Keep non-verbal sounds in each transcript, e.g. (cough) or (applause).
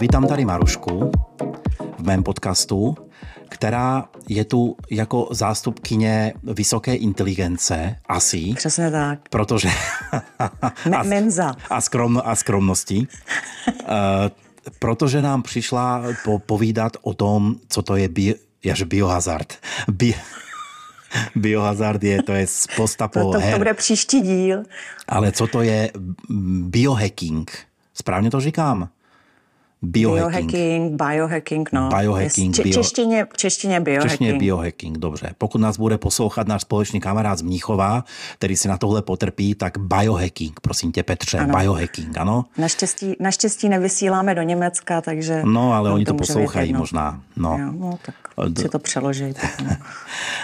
vítám tady Marušku v mém podcastu, která je tu jako zástupkyně vysoké inteligence, asi. Přesně tak. Protože... a, menza. A, skrom, a skromnosti. uh, (laughs) protože nám přišla po, povídat o tom, co to je bio, jaže biohazard. Bi, (laughs) biohazard je, to je postapo to, to, to bude příští díl. Ale co to je biohacking? Správně to říkám? Biohacking. Biohacking, biohacking, no. Biohacking, Če- bio... češtině, češtině biohacking. Češtině biohacking, dobře. Pokud nás bude poslouchat náš společný kamarád z Mníchova, který si na tohle potrpí, tak biohacking, prosím tě Petře, ano. biohacking, ano? Naštěstí, naštěstí nevysíláme do Německa, takže... No, ale oni to, to poslouchají možná. No. Jo, no, tak si to přeložit. (laughs) No.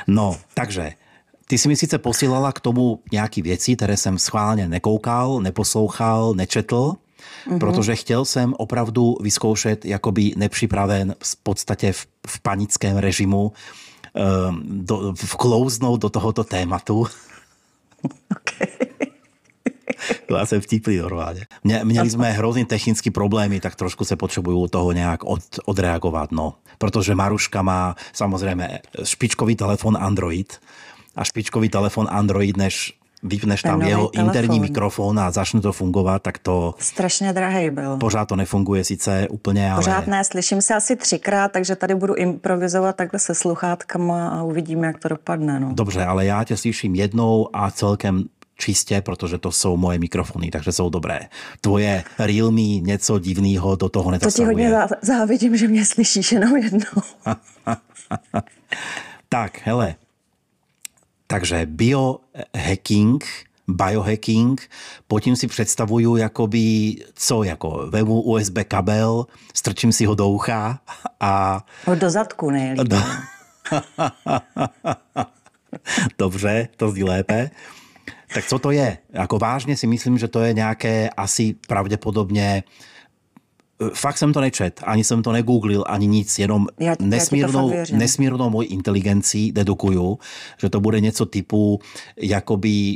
no, takže ty si mi sice posílala k tomu nějaký věci, které jsem schválně nekoukal, neposlouchal, nečetl, mm-hmm. protože chtěl jsem opravdu vyzkoušet jakoby nepřipraven v podstatě v, v panickém režimu um, do, vklouznout do tohoto tématu. (laughs) Okay. Já jsem vtipný normálně. Mě, měli jsme hrozný technické problémy, tak trošku se potřebuju toho nějak od, odreagovat. No. Protože Maruška má samozřejmě špičkový telefon Android a špičkový telefon Android, než vypneš tam jeho telefon. interní mikrofon a začne to fungovat, tak to... Strašně drahý byl. Pořád to nefunguje sice úplně, ale... Pořád ne, slyším se asi třikrát, takže tady budu improvizovat takhle se sluchátkama a uvidíme, jak to dopadne. No. Dobře, ale já tě slyším jednou a celkem čistě, protože to jsou moje mikrofony, takže jsou dobré. Tvoje Realme něco divného do toho nezasahuje. To ti hodně závidím, že mě slyšíš jenom jednou. (laughs) tak, hele, takže biohacking, biohacking, pod tím si představuju jakoby, co, jako vemu USB kabel, strčím si ho do ucha a... Do zadku ne. Do... (laughs) Dobře, to zní lépe. Tak co to je? Jako vážně si myslím, že to je nějaké asi pravděpodobně fakt jsem to nečet, ani jsem to negooglil, ani nic, jenom já, nesmírnou, já nesmírnou moji inteligencí dedukuju, že to bude něco typu jakoby e,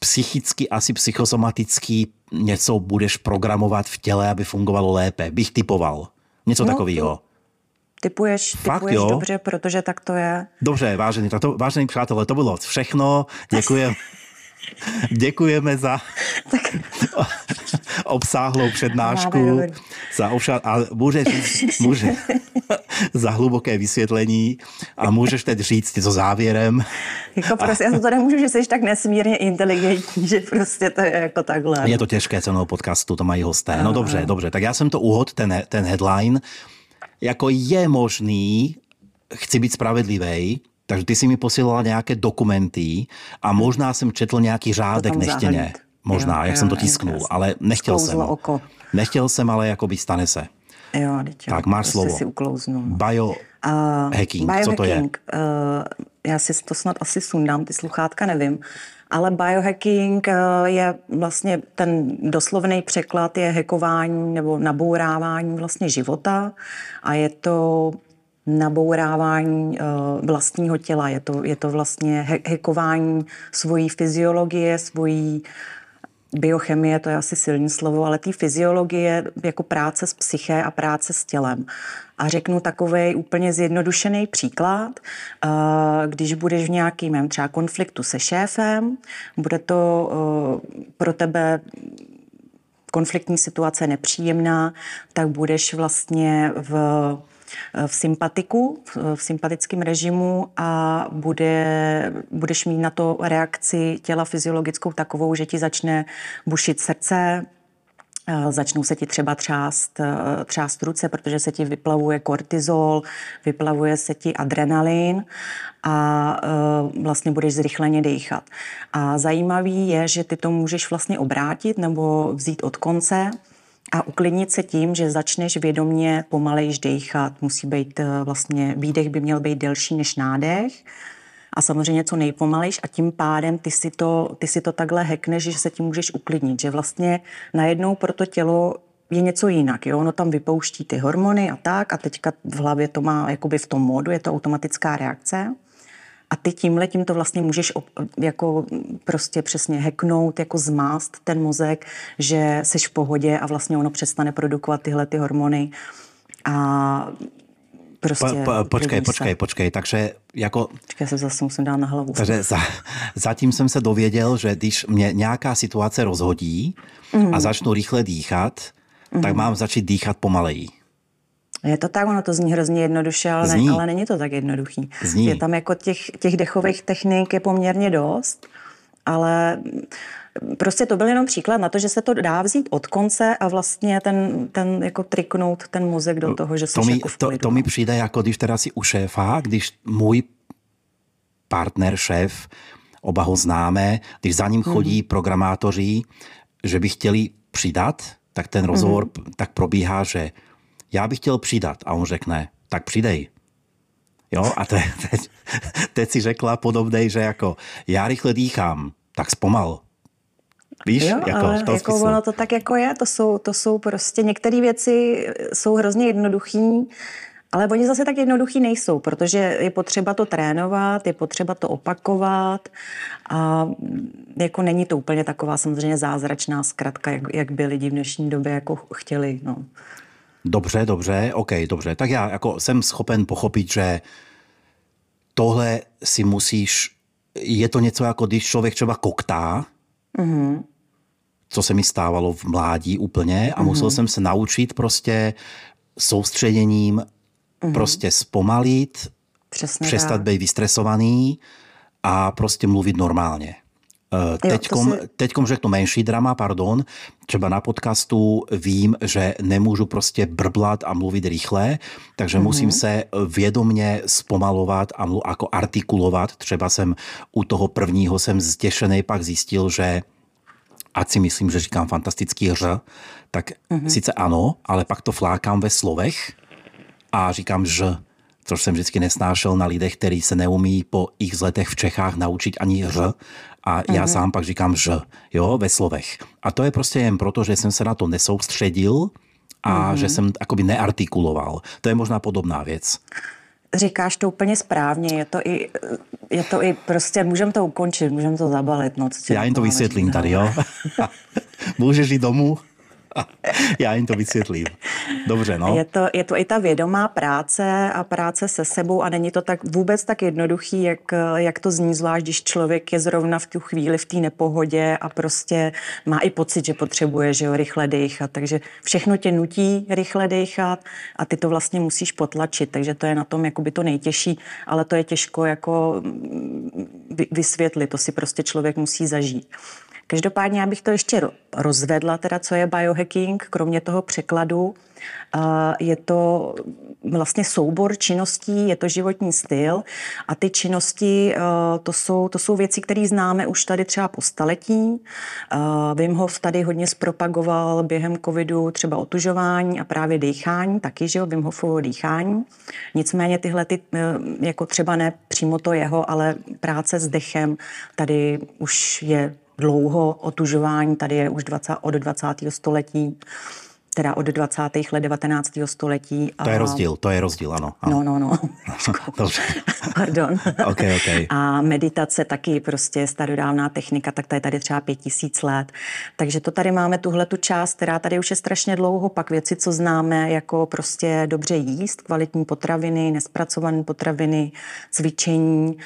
psychicky, asi psychosomatický něco budeš programovat v těle, aby fungovalo lépe. Bych typoval. Něco no, takového. Typuješ, Fakt, typuješ jo? dobře, protože tak to je. Dobře, vážení, to, vážení přátelé, to bylo všechno. Děkuji. (laughs) Děkujeme za tak. (laughs) obsáhlou přednášku. Za obša- a můžeš, může, za hluboké vysvětlení a můžeš teď říct něco závěrem. Jako prostě, já to nemůžu, že jsi tak nesmírně inteligentní, že prostě to je jako takhle. Je to těžké cenou podcastu, to mají hosté. No dobře, dobře, tak já jsem to uhod, ten, ten headline, jako je možný, chci být spravedlivý, takže ty si mi posílala nějaké dokumenty a možná jsem četl nějaký řádek neštěně. Možná, jo, jak jo, jsem to tisknul, jo, ale nechtěl jsem. Oko. Nechtěl jsem, ale jako by stane se. Jo, tak máš prostě slovo. Si uklouznu. Biohacking, uh, co to je? Uh, já si to snad asi sundám, ty sluchátka nevím. Ale biohacking uh, je vlastně ten doslovný překlad je hackování nebo nabourávání vlastně života a je to nabourávání uh, vlastního těla. Je to, je to vlastně hackování svojí fyziologie, svojí biochemie, to je asi silný slovo, ale té fyziologie jako práce s psyché a práce s tělem. A řeknu takový úplně zjednodušený příklad. Uh, když budeš v nějakým třeba konfliktu se šéfem, bude to uh, pro tebe konfliktní situace nepříjemná, tak budeš vlastně v v sympatiku, v sympatickém režimu a bude, budeš mít na to reakci těla fyziologickou takovou, že ti začne bušit srdce, Začnou se ti třeba třást, třást ruce, protože se ti vyplavuje kortizol, vyplavuje se ti adrenalin a vlastně budeš zrychleně dýchat. A zajímavý je, že ty to můžeš vlastně obrátit nebo vzít od konce a uklidnit se tím, že začneš vědomně pomalejš dýchat. Musí být eh, vlastně, výdech by měl být delší než nádech a samozřejmě co nejpomalejš a tím pádem ty si to, ty si to takhle hekneš, že se tím můžeš uklidnit, že vlastně najednou pro to tělo je něco jinak. Jo? Ono tam vypouští ty hormony a tak a teďka v hlavě to má jakoby v tom módu, je to automatická reakce A ty tímhle tím to vlastně můžeš jako prostě přesně heknout, jako zmást ten mozek, že jsi v pohodě a vlastně ono přestane produkovat tyhle ty hormony. A prostě... Po, po, počkej, počkej, počkej, takže jako... Počkej, já se zase musím dát na hlavu. Takže za, zatím jsem se dověděl, že když mě nějaká situace rozhodí mm. a mhm. začnu rychle dýchat, mm. tak mhm. mám začít dýchat pomaleji. Je to tak, ono to zní hrozně jednoduše, ale, zní. Ne, ale není to tak jednoduchý. Zní. Je tam jako těch, těch dechových technik je poměrně dost, ale prostě to byl jenom příklad na to, že se to dá vzít od konce a vlastně ten, ten jako triknout ten mozek do toho, že to mi, jako to, to mi přijde jako když teda si u šéfa, když můj partner, šéf, oba ho známe, když za ním chodí mm-hmm. programátoři, že by chtěli přidat, tak ten rozhovor mm-hmm. tak probíhá, že já bych chtěl přidat. A on řekne, tak přidej. Jo, a te, (laughs) teď, teď si řekla podobnej, že jako já rychle dýchám, tak zpomal. Víš, jo, jako ale v tom jako ono to tak jako je, to jsou, to jsou prostě některé věci jsou hrozně jednoduchý, ale oni zase tak jednoduchý nejsou, protože je potřeba to trénovat, je potřeba to opakovat a jako není to úplně taková samozřejmě zázračná zkratka, jak, jak by lidi v dnešní době jako chtěli. No. Dobře, dobře, OK, dobře. Tak já jako jsem schopen pochopit, že tohle si musíš, je to něco jako když člověk třeba koktá, mm-hmm. co se mi stávalo v mládí úplně a mm-hmm. musel jsem se naučit prostě soustředěním mm-hmm. prostě zpomalit, Přesně přestat tak. být vystresovaný a prostě mluvit normálně. Teďkom, si... teďkom řeknu menší drama, pardon. Třeba na podcastu vím, že nemůžu prostě brblat a mluvit rychle, takže mm-hmm. musím se vědomně zpomalovat a mlu, jako artikulovat. Třeba jsem u toho prvního jsem zděšený, pak zjistil, že ať si myslím, že říkám fantastický ř, tak mm-hmm. sice ano, ale pak to flákám ve slovech a říkám že což jsem vždycky nesnášel na lidech, kteří se neumí po x letech v Čechách naučit ani ř a já mm-hmm. sám pak říkám ž, jo, ve slovech. A to je prostě jen proto, že jsem se na to nesoustředil a mm-hmm. že jsem akoby neartikuloval. To je možná podobná věc. Říkáš to úplně správně, je to i, je to i prostě, můžeme to ukončit, můžeme to zabalit. No, já jim to vysvětlím tady, jo. (laughs) (laughs) Můžeš jít domů? (laughs) Já jim to vysvětlím. Dobře, no. Je to, je to i ta vědomá práce a práce se sebou a není to tak vůbec tak jednoduchý, jak, jak to zní, zvlášť když člověk je zrovna v tu chvíli v té nepohodě a prostě má i pocit, že potřebuje že jo, rychle dýchat. Takže všechno tě nutí rychle dýchat a ty to vlastně musíš potlačit. Takže to je na tom jakoby to nejtěžší, ale to je těžko jako vysvětlit. To si prostě člověk musí zažít. Každopádně já bych to ještě rozvedla, teda co je biohacking, kromě toho překladu. Je to vlastně soubor činností, je to životní styl a ty činnosti, to jsou, to jsou věci, které známe už tady třeba po staletí. Wim Hof tady hodně zpropagoval během covidu třeba otužování a právě dýchání, taky, že jo, Wim Hofovo dýchání. Nicméně tyhle, ty, e, jako třeba ne přímo to jeho, ale práce s dechem tady už je dlouho otužování, tady je už 20, od 20. století teda od 20. let 19. století. A... To je rozdíl, to je rozdíl, ano. ano. No, no, no. (laughs) Dobře. (laughs) Pardon. okay, okay. A meditace taky prostě starodávná technika, tak to je tady třeba pět tisíc let. Takže to tady máme tuhle tu část, která tady už je strašně dlouho, pak věci, co známe jako prostě dobře jíst, kvalitní potraviny, nespracované potraviny, cvičení,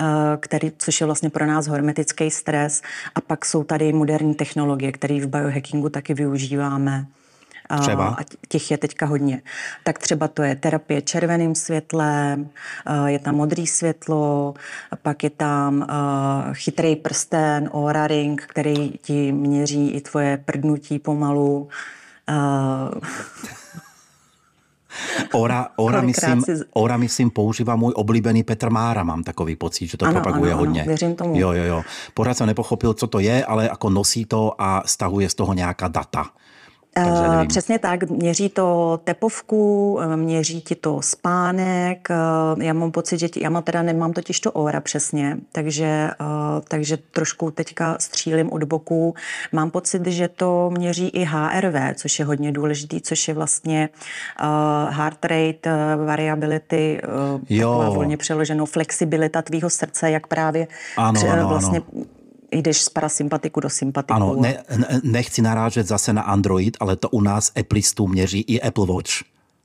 eh, který, což je vlastně pro nás hermetický stres. A pak jsou tady moderní technologie, které v biohackingu taky využíváme. Třeba? A těch je teďka hodně. Tak třeba to je terapie červeným světlem, je tam modrý světlo, pak je tam chytrý prsten, Aura Ring, který ti měří i tvoje prdnutí pomalu. Ora, ora, myslím, ora, myslím, používá můj oblíbený Petr Mára, mám takový pocit, že to ano, propaguje ano, hodně. Ano, věřím tomu. Jo, jo, jo. Pořád jsem nepochopil, co to je, ale jako nosí to a stahuje z toho nějaká data Nevím. Přesně tak, měří to tepovku, měří ti to spánek, já mám pocit, že ti, já mám teda nemám totiž to óra přesně, takže, takže trošku teďka střílím od boku. Mám pocit, že to měří i HRV, což je hodně důležitý, což je vlastně heart rate, variability, jo. taková volně přeloženo flexibilita tvýho srdce, jak právě ano, ano, vlastně ano jdeš z parasympatiku do sympatiku. Ano, ne, nechci narážet zase na Android, ale to u nás Applistů měří i Apple Watch.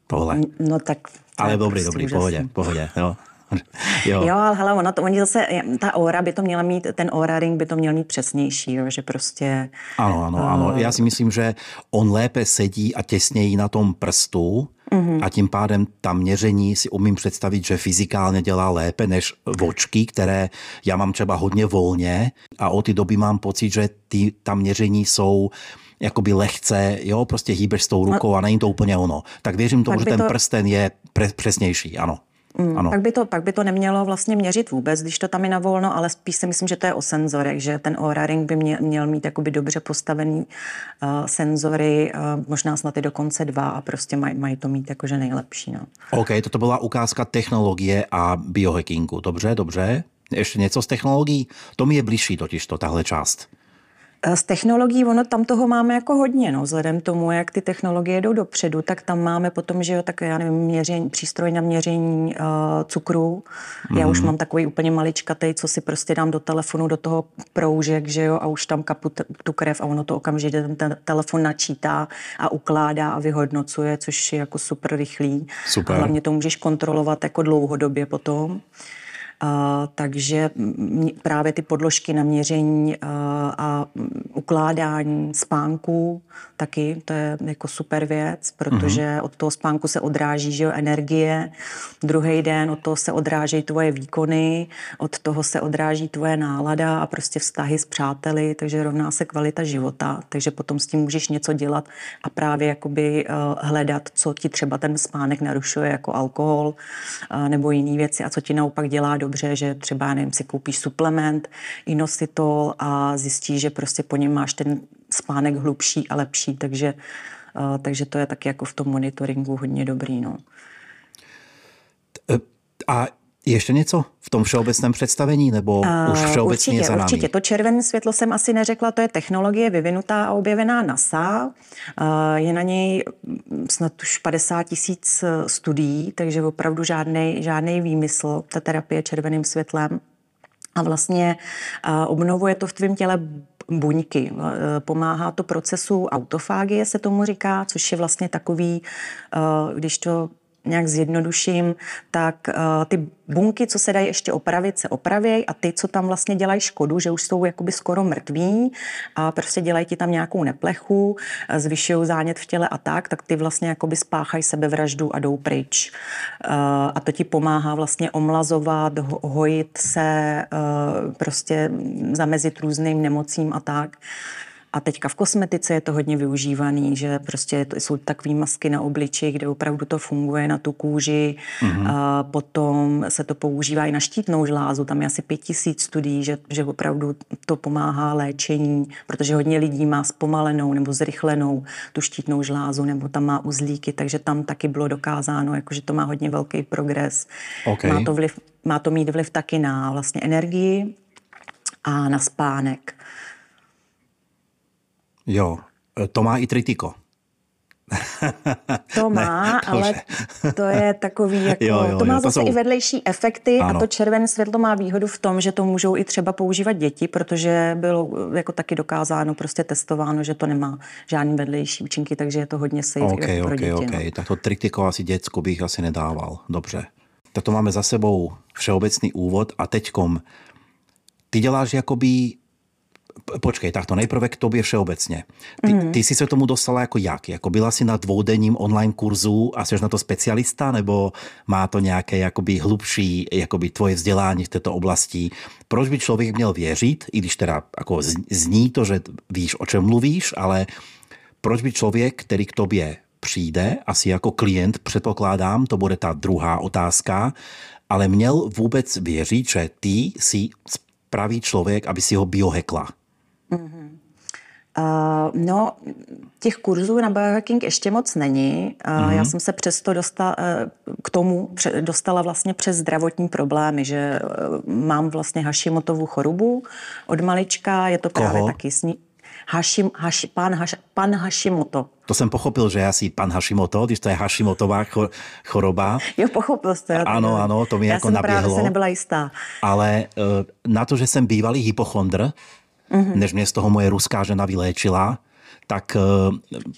Tohle. No tak... Ale dobrý, prostě dobrý, pohodě, pohodě. Jo. (laughs) Jo. jo, ale hele, ono to, oni zase, ta óra by to měla mít, ten óra ring by to měl mít přesnější, jo, že prostě... Ano, ano, uh, ano. Já si myslím, že on lépe sedí a těsněji na tom prstu, Mm-hmm. A tím pádem ta měření si umím představit, že fyzikálně dělá lépe než vočky, které já mám třeba hodně volně a od té doby mám pocit, že ty, ta měření jsou jakoby lehce, jo, prostě hýbeš s tou rukou a není to úplně ono. Tak věřím tomu, že ten to... prsten je pre, přesnější, ano. Mm, ano. Pak, by to, pak by to nemělo vlastně měřit vůbec, když to tam je na volno, ale spíš si myslím, že to je o senzorech, že ten Oura Ring by měl, měl mít jakoby dobře postavený uh, senzory, uh, možná snad i dokonce dva a prostě mají maj to mít jakože nejlepší. No. OK, toto byla ukázka technologie a biohackingu. Dobře, dobře. Ještě něco z technologií? To mi je blížší totiž to, tahle část. Z technologií, ono tam toho máme jako hodně, no, vzhledem tomu, jak ty technologie jdou dopředu, tak tam máme potom, že jo, tak já nevím, měření, přístroj na měření uh, cukru. Mm. Já mhm. už mám takový úplně maličkatej, co si prostě dám do telefonu, do toho proužek, že jo, a už tam kapu t- tu krev a ono to okamžitě ten, ten telefon načítá a ukládá a vyhodnocuje, což je jako super rychlý. Super. A hlavně to můžeš kontrolovat jako dlouhodobě potom. A, takže právě ty podložky na měření a, a ukládání spánku taky, to je jako super věc, protože uh-huh. od toho spánku se odráží že jo, energie, druhý den od toho se odráží tvoje výkony, od toho se odráží tvoje nálada a prostě vztahy s přáteli, takže rovná se kvalita života, takže potom s tím můžeš něco dělat a právě jakoby uh, hledat, co ti třeba ten spánek narušuje, jako alkohol uh, nebo jiné věci a co ti naopak dělá dobře, že třeba, nevím, si koupíš suplement, inositol a zjistíš, že prostě po něm máš ten spánek hlubší a lepší, takže, uh, takže to je taky jako v tom monitoringu hodně dobrý. No. A ještě něco v tom všeobecném představení, nebo uh, už všeobecně určitě, za námi? Určitě, to červené světlo jsem asi neřekla, to je technologie vyvinutá a objevená NASA. Uh, je na něj snad už 50 tisíc studií, takže opravdu žádný, žádný výmysl, ta terapie červeným světlem. A vlastně uh, obnovuje to v tvém těle buňky. Pomáhá to procesu autofágie, se tomu říká, což je vlastně takový, když to nějak zjednoduším, tak uh, ty bunky, co se dají ještě opravit, se opravějí a ty, co tam vlastně dělají škodu, že už jsou jakoby skoro mrtví a prostě dělají ti tam nějakou neplechu, zvyšují zánět v těle a tak, tak ty vlastně jakoby spáchají sebevraždu a jdou pryč. Uh, a to ti pomáhá vlastně omlazovat, hojit se, uh, prostě zamezit různým nemocím a tak. A teďka v kosmetice je to hodně využívaný, že prostě to jsou takové masky na obliči, kde opravdu to funguje na tu kůži. Mm-hmm. A potom se to používá i na štítnou žlázu. Tam je asi pět tisíc studií, že, že opravdu to pomáhá léčení, protože hodně lidí má zpomalenou nebo zrychlenou tu štítnou žlázu, nebo tam má uzlíky, takže tam taky bylo dokázáno, jako, že to má hodně velký progres. Okay. Má, to vliv, má to mít vliv taky na vlastně energii a na spánek. Jo, e, to má i tritiko. (laughs) To má, ne, ale to je takový jako, jo, jo, to má jo, zase to jsou... i vedlejší efekty ano. a to červené světlo má výhodu v tom, že to můžou i třeba používat děti, protože bylo jako taky dokázáno, prostě testováno, že to nemá žádný vedlejší účinky, takže je to hodně safe okay, pro okay, děti. Okay. No. Tak to tritiko asi děcko bych asi nedával. Dobře. Tak to máme za sebou všeobecný úvod a teďkom ty děláš jakoby počkej, takto nejprve k tobě všeobecně. Ty, mm. ty jsi se tomu dostala jako jak? Jako byla jsi na dvoudenním online kurzu a jsi na to specialista, nebo má to nějaké jakoby hlubší jakoby tvoje vzdělání v této oblasti? Proč by člověk měl věřit, i když teda jako zní to, že víš, o čem mluvíš, ale proč by člověk, který k tobě přijde, asi jako klient předpokládám, to bude ta druhá otázka, ale měl vůbec věřit, že ty si pravý člověk, aby si ho biohekla. Uh, no, těch kurzů na biohacking ještě moc není. Uh, mm-hmm. Já jsem se přesto dostala, uh, k tomu pře- dostala vlastně přes zdravotní problémy, že uh, mám vlastně Hashimotovu chorobu od malička, je to Koho? právě taky sní... Hashim, Hash, pan, Hash, pan Hashimoto. To jsem pochopil, že asi pan Hashimoto, když to je Hashimotová choroba. Jo, pochopil jste. Ano, ano, to mi Já jako jsem naběhlo. právě se nebyla jistá. Ale uh, na to, že jsem bývalý hypochondr, mm-hmm. než mě z toho moje ruská žena vyléčila, tak,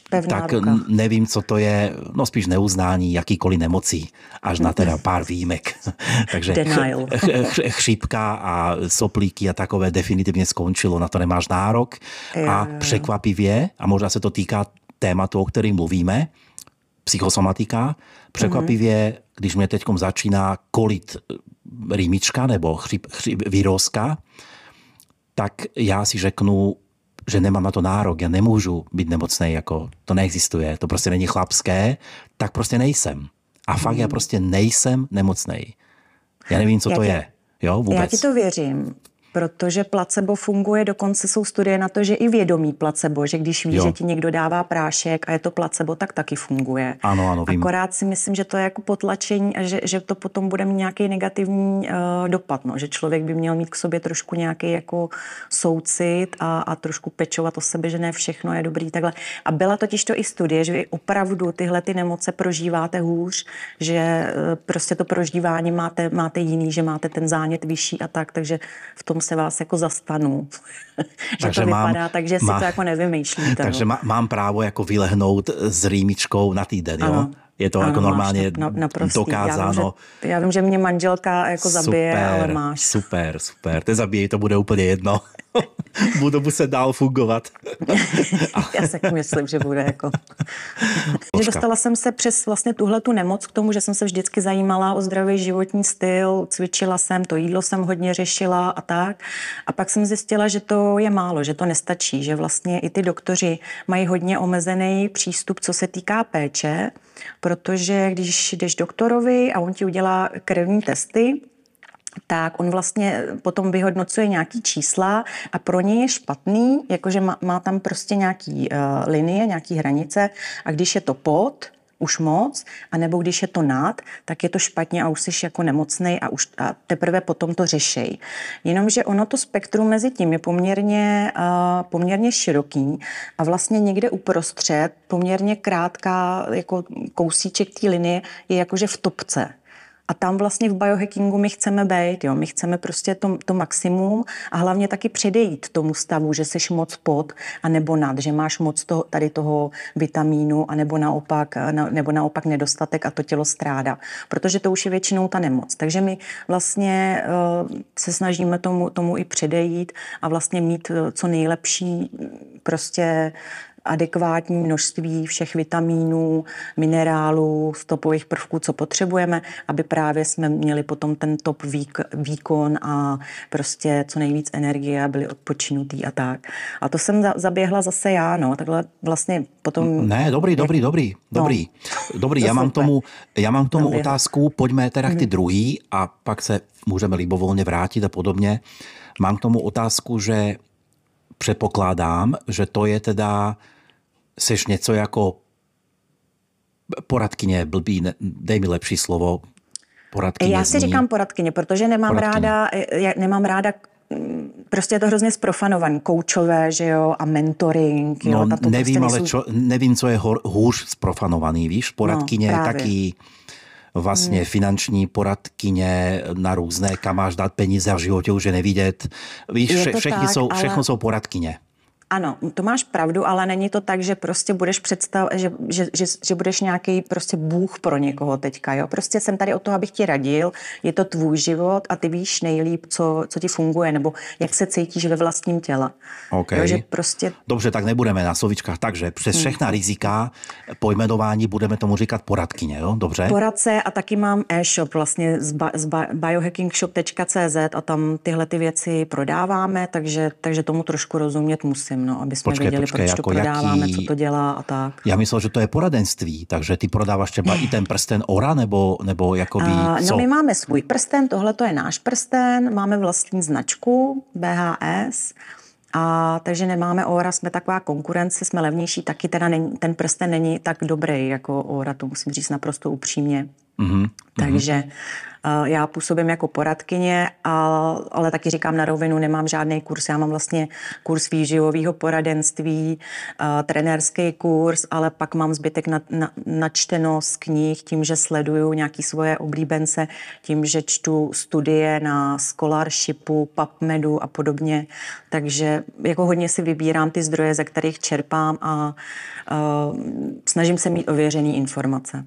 Pevná tak ruka. nevím, co to je, no spíš neuznání jakýkoliv nemocí, až na teda (laughs) pár výjimek. (laughs) Takže Denial. ch, ch, chřipka a soplíky a takové definitivně skončilo, na to nemáš nárok. A překvapivě, a možná se to týká tématu, o kterém mluvíme, psychosomatika, překvapivě, mm-hmm. když mě teď začíná kolit rýmička nebo chřip, chřip, výrozka, tak já si řeknu, že nemám na to nárok, já nemůžu být nemocný, jako to neexistuje, to prostě není chlapské, tak prostě nejsem. A fakt já prostě nejsem nemocný. Já nevím, co Já to ti- je. Jo, vůbec. Já ti to věřím, protože placebo funguje, dokonce jsou studie na to, že i vědomí placebo, že když víš, Jo. že ti někdo dává prášek a je to placebo, tak taky funguje. Ano, ano, vím. Akorát si myslím, že to je jako potlačení a že, že to potom bude mít nějaký negativní uh, dopad, no. že člověk by měl mít k sobě trošku nějaký jako soucit a, a trošku pečovat o sebe, že ne všechno je dobrý takhle. A byla totiž to i studie, že vy opravdu tyhle ty nemoce prožíváte hůř, že eh, prostě to prožívání máte, máte jiný, že máte ten zánět vyšší a tak, takže v tom se vás jako zastanu. (laughs) že Takže to mám- vypadá, takže si má- to jako nevymýšlíte. Takže no. má, mám právo jako vylehnout s rýmičkou na týden, jo? Je to Ano, jako normálně na- naprostý. dokázáno. Já vím, že, já vím, že mě manželka jako zabije, super, ale máš. Super, super. Te zabije, to bude úplně jedno. (laughs) Budu muset dál fungovat. (laughs) Já si myslím, že bude jako... (laughs) že dostala jsem se přes vlastně tuhle tu nemoc k tomu, že jsem se vždycky zajímala o zdravý životní styl, cvičila jsem, to jídlo jsem hodně řešila a tak. A pak jsem zjistila, že to je málo, že to nestačí, že vlastně i ty doktoři mají hodně omezený přístup, co se týká péče, protože když jdeš doktorovi a on ti udělá krevní testy, tak on vlastně potom vyhodnocuje nějaký čísla a pro ně je špatný, jakože má, má tam prostě nějaký uh, linie, nějaký hranice. A když je to pod, už moc, anebo když je to nad, tak je to špatně a už jsi jako nemocnej a, už, a teprve potom to řešej. Jenomže ono to spektrum mezi tím je poměrně, uh, poměrně široký a vlastně někde uprostřed, poměrně krátká jako kousíček té linie je jakože v topce. A tam vlastně v biohackingu my chceme být, jo? my chceme prostě to, to maximum a hlavně taky předejít tomu stavu, že seš moc pod a nebo nad, že máš moc toho, tady toho vitamínu a nebo naopak, na, nebo naopak nedostatek a to tělo strádá. Protože to už je většinou ta nemoc. Takže my vlastně uh, se snažíme tomu, tomu i předejít a vlastně mít uh, co nejlepší prostě adekvátní množství všech vitamínů, minerálů, stopových prvků, co potřebujeme, aby právě jsme měli potom ten top výk, výkon a prostě co nejvíc energie a byli odpočinutý a tak. A to jsem za, zaběhla zase já, no, takhle vlastně potom... Ne, dobrý, dobrý, dobrý, dobrý. No. Dobrý, (laughs) já mám tomu, já mám tomu otázku, pojďme teda k Mhm. ty druhý a pak se můžeme libovolně vrátit a podobně. Mám k tomu otázku, že předpokládám, že to je teda, seš něco jako poradkyně, blbý, ne, dej mi lepší slovo, poradkyně Já si zní. říkám poradkyně, protože nemám Poradkyně. ráda, já nemám ráda mm, prostě je to hrozně zprofanovaný, koučové, že jo, a mentoring, jo, No, na to nevím, prostě ale nejsou- čo, nevím, co je hor, hůř zprofanovaný, víš? Poradkyně No, je právě. Vlastně hmm. finanční poradkyně na různé, kam máš dát peníze a v životě už je nevidět. Víš, vše, všechny tak, jsou, ale- všechno jsou poradkyně. Ano, to máš pravdu, ale není to tak, že prostě budeš představ, že, že, že, že budeš nějaký prostě bůh pro někoho teďka, jo. Prostě jsem tady o to, abych ti radil, je to tvůj život a ty víš nejlíp, co, co ti funguje, nebo jak se cítíš ve vlastním těle. OK. Jo, že prostě Dobře, tak nebudeme na slovičkách. Takže přes Hmm. všechna rizika pojmenování budeme tomu říkat poradkyně, jo? Dobře? poradce a taky mám e-shop vlastně z, ba, z ba, biohackingshop.cz a tam tyhle ty věci prodáváme, takže, takže tomu trošku rozumět musím, no, aby jsme Počkej, věděli, počkej, proč jako to prodáváme, jaký- co to dělá a tak. Já myslel, že to je poradenství, takže ty prodáváš třeba i ten prsten Ora, nebo, nebo jakoby A, co? no my máme svůj prsten, tohle to je náš prsten, máme vlastní značku BHS A takže nemáme Ora, jsme taková konkurence, jsme levnější, taky teda není, ten prsten není tak dobrý jako Ora, to musím říct naprosto upřímně. Mm-hmm. Takže Eh, já působím jako poradkyně, ale taky říkám na rovinu, nemám žádný kurz. Já mám vlastně kurz výživového poradenství, trenérský kurz, ale pak mám zbytek na, na, načteno z knih tím, že sleduju nějaký svoje oblíbence, tím, že čtu studie na scholarshipu, PubMedu a podobně. Takže jako hodně si vybírám ty zdroje, ze kterých čerpám a uh, snažím se mít ověřený informace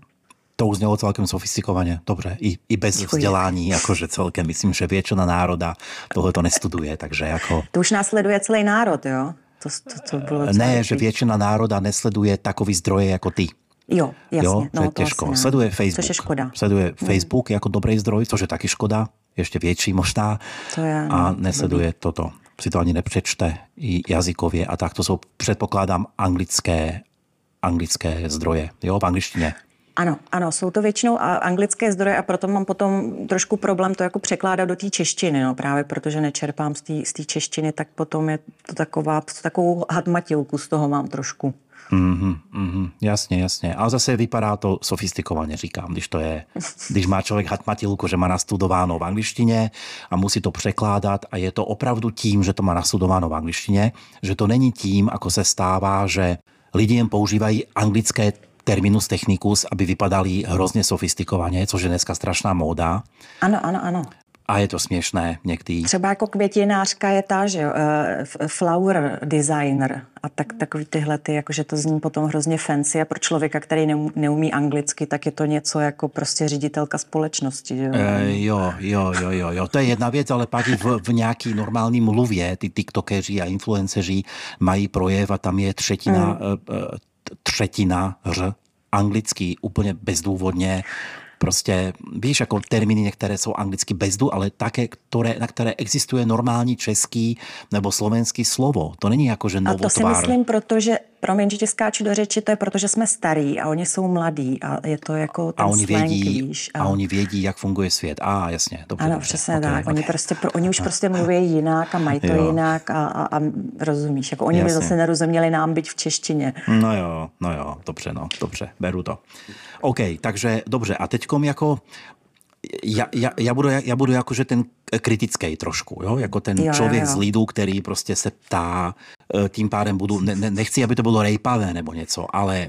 to uznelo celkem sofistikovaně, dobře, i, i bez Děkuji. vzdělání, jakože celkem, myslím, že většina národa tohle to nestuduje, takže jako... To už následuje celý národ, jo? To, to, to bylo ne, že většina národa nesleduje takový zdroje jako ty. Jo, jasně. Jo, no, to je těžko. Asi Sleduje Facebook. Což je škoda. Sleduje no. Facebook jako dobrý zdroj, což je taky škoda, ještě větší možná. To je, no, a nesleduje blbý. toto. Si to ani nepřečte i jazykově a tak. To jsou, předpokládám, anglické, anglické zdroje, jo, v angličtině. Ano, ano, jsou to většinou anglické zdroje a proto mám potom trošku problém to jako překládat do té češtiny, no, právě protože nečerpám z té češtiny, tak potom je to taková, takovou hadmatilku z toho mám trošku. Mm-hmm, mm-hmm, jasně, jasně. Ale zase vypadá to sofistikovaně, říkám, když to je, když má člověk hatmatilku, že má nastudováno v angličtině a musí to překládat a je to opravdu tím, že to má nastudováno v angličtině, že to není tím, ako se stává, že lidi jen používají anglické terminus technicus, aby vypadali hrozně sofistikovaně, což je dneska strašná móda. Ano, ano, ano. A je to směšné někdy. Třeba jako květinářka je ta, že uh, flower designer a tak, takový tyhle ty, jakože to zní potom hrozně fancy a pro člověka, který neumí anglicky, tak je to něco jako prostě ředitelka společnosti. Že? E, jo, jo, jo, jo, jo, to je jedna věc, ale pak v, v nějaký normální mluvě ty tiktokeři a influenceři mají projev a tam je třetina, mm. Třetina ř anglicky úplně bezdůvodně prostě, víš, jako termíny některé jsou anglicky bezdu, ale také, které, na které existuje normální český nebo slovenský slovo. To není jako, že novotvár. A to si myslím, protože, promiň, že tě skáču do řeči, to je proto, že jsme starí a oni jsou mladí a je to jako ten a oni slang, vědí, víš. A... a oni vědí, jak funguje svět. A jasně, dobře, Ano, dobře. přesně okay, tak. Okay. Oni, prostě, oni už prostě mluví jinak a mají to jo. jinak a, a, a rozumíš. Jako oni jasně. by zase nerozuměli nám být v češtině. No jo, no jo, dobře, no, dobře, beru to. OK, takže dobře. A teďkom jako já, já, já, budu, já budu jakože ten kritický trošku, jo? jako ten jo, člověk jo, jo. z lidu, který prostě se ptá, e, tím pádem budu, ne, nechci, aby to bylo rejpavé nebo něco, ale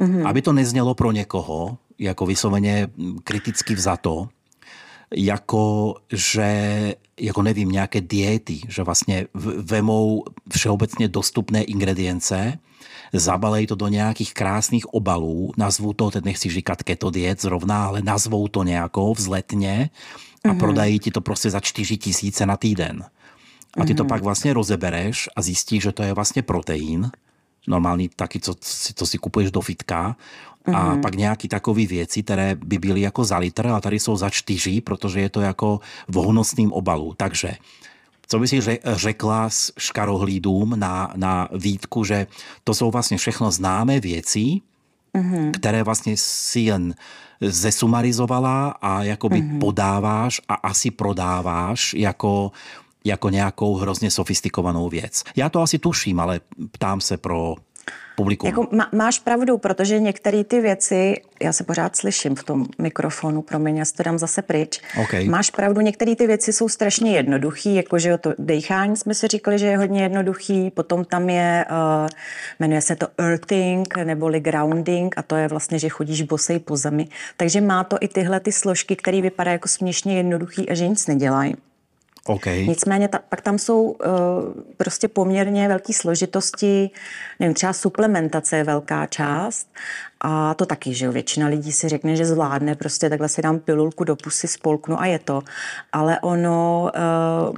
mm-hmm. aby to neznělo pro někoho, jako vysloveně kriticky vzato, jako že, jako nevím, nějaké diety, že vlastně vemou všeobecně dostupné ingredience, zabalej to do nějakých krásných obalů, nazvou to, teď nechci říkat keto diet zrovna, ale nazvou to nějakou vzletně a mm-hmm. prodají ti to prostě za 4 tisíce na týden. A ty to mm-hmm. pak vlastně rozebereš a zjistíš, že to je vlastně proteín, normální taky, co, co si kupuješ do fitka, a mm-hmm. pak nějaký takový věci, které by byly jako za litr a tady jsou za čtyři, protože je to jako v honosným obalu. Takže co by si řekla s škarohlídům na, na výtku, že to jsou vlastně všechno známé věci, mm-hmm. které vlastně si jen zesumarizovala a jakoby mm-hmm. podáváš a asi prodáváš jako jako nějakou hrozně sofistikovanou věc. Já to asi tuším, ale ptám se pro publikum. Jako má, máš pravdu, protože některé ty věci, já se pořád slyším v tom mikrofonu, promiň, já si to dám zase pryč. Okay. Máš pravdu, některé ty věci jsou strašně jednoduché, jakože to dechání jsme si říkali, že je hodně jednoduchý, potom tam je, uh, jmenuje se to earthing neboli grounding a to je vlastně, že chodíš bosej po zemi. Takže má to i tyhle ty složky, které vypadají jako směšně jednoduchý a že nic nedělají. Okay. Nicméně ta, pak tam jsou uh, prostě poměrně velké složitosti, nevím, třeba suplementace je velká část a to taky, že jo, většina lidí si řekne, že zvládne, prostě takhle si dám pilulku do pusy, spolknu a je to. Ale ono, uh,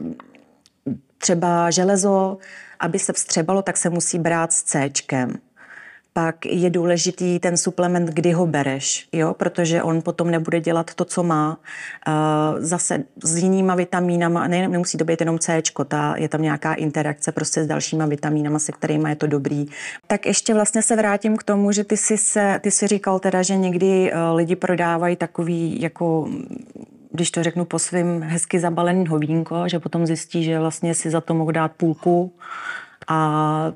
třeba železo, aby se vstřebalo, tak se musí brát s C pak je důležitý ten suplement, kdy ho bereš, jo? protože on potom nebude dělat to, co má. Zase s jinýma vitamínama, ne, nemusí to být jenom C, ta, je tam nějaká interakce prostě s dalšíma vitamínama, se kterými je to dobrý. Tak ještě vlastně se vrátím k tomu, že ty si, se, ty si říkal teda, že někdy eh, lidi prodávají takový jako když to řeknu po svým, hezky zabalený hovínko, že potom zjistí, že vlastně si za to mohl dát půlku a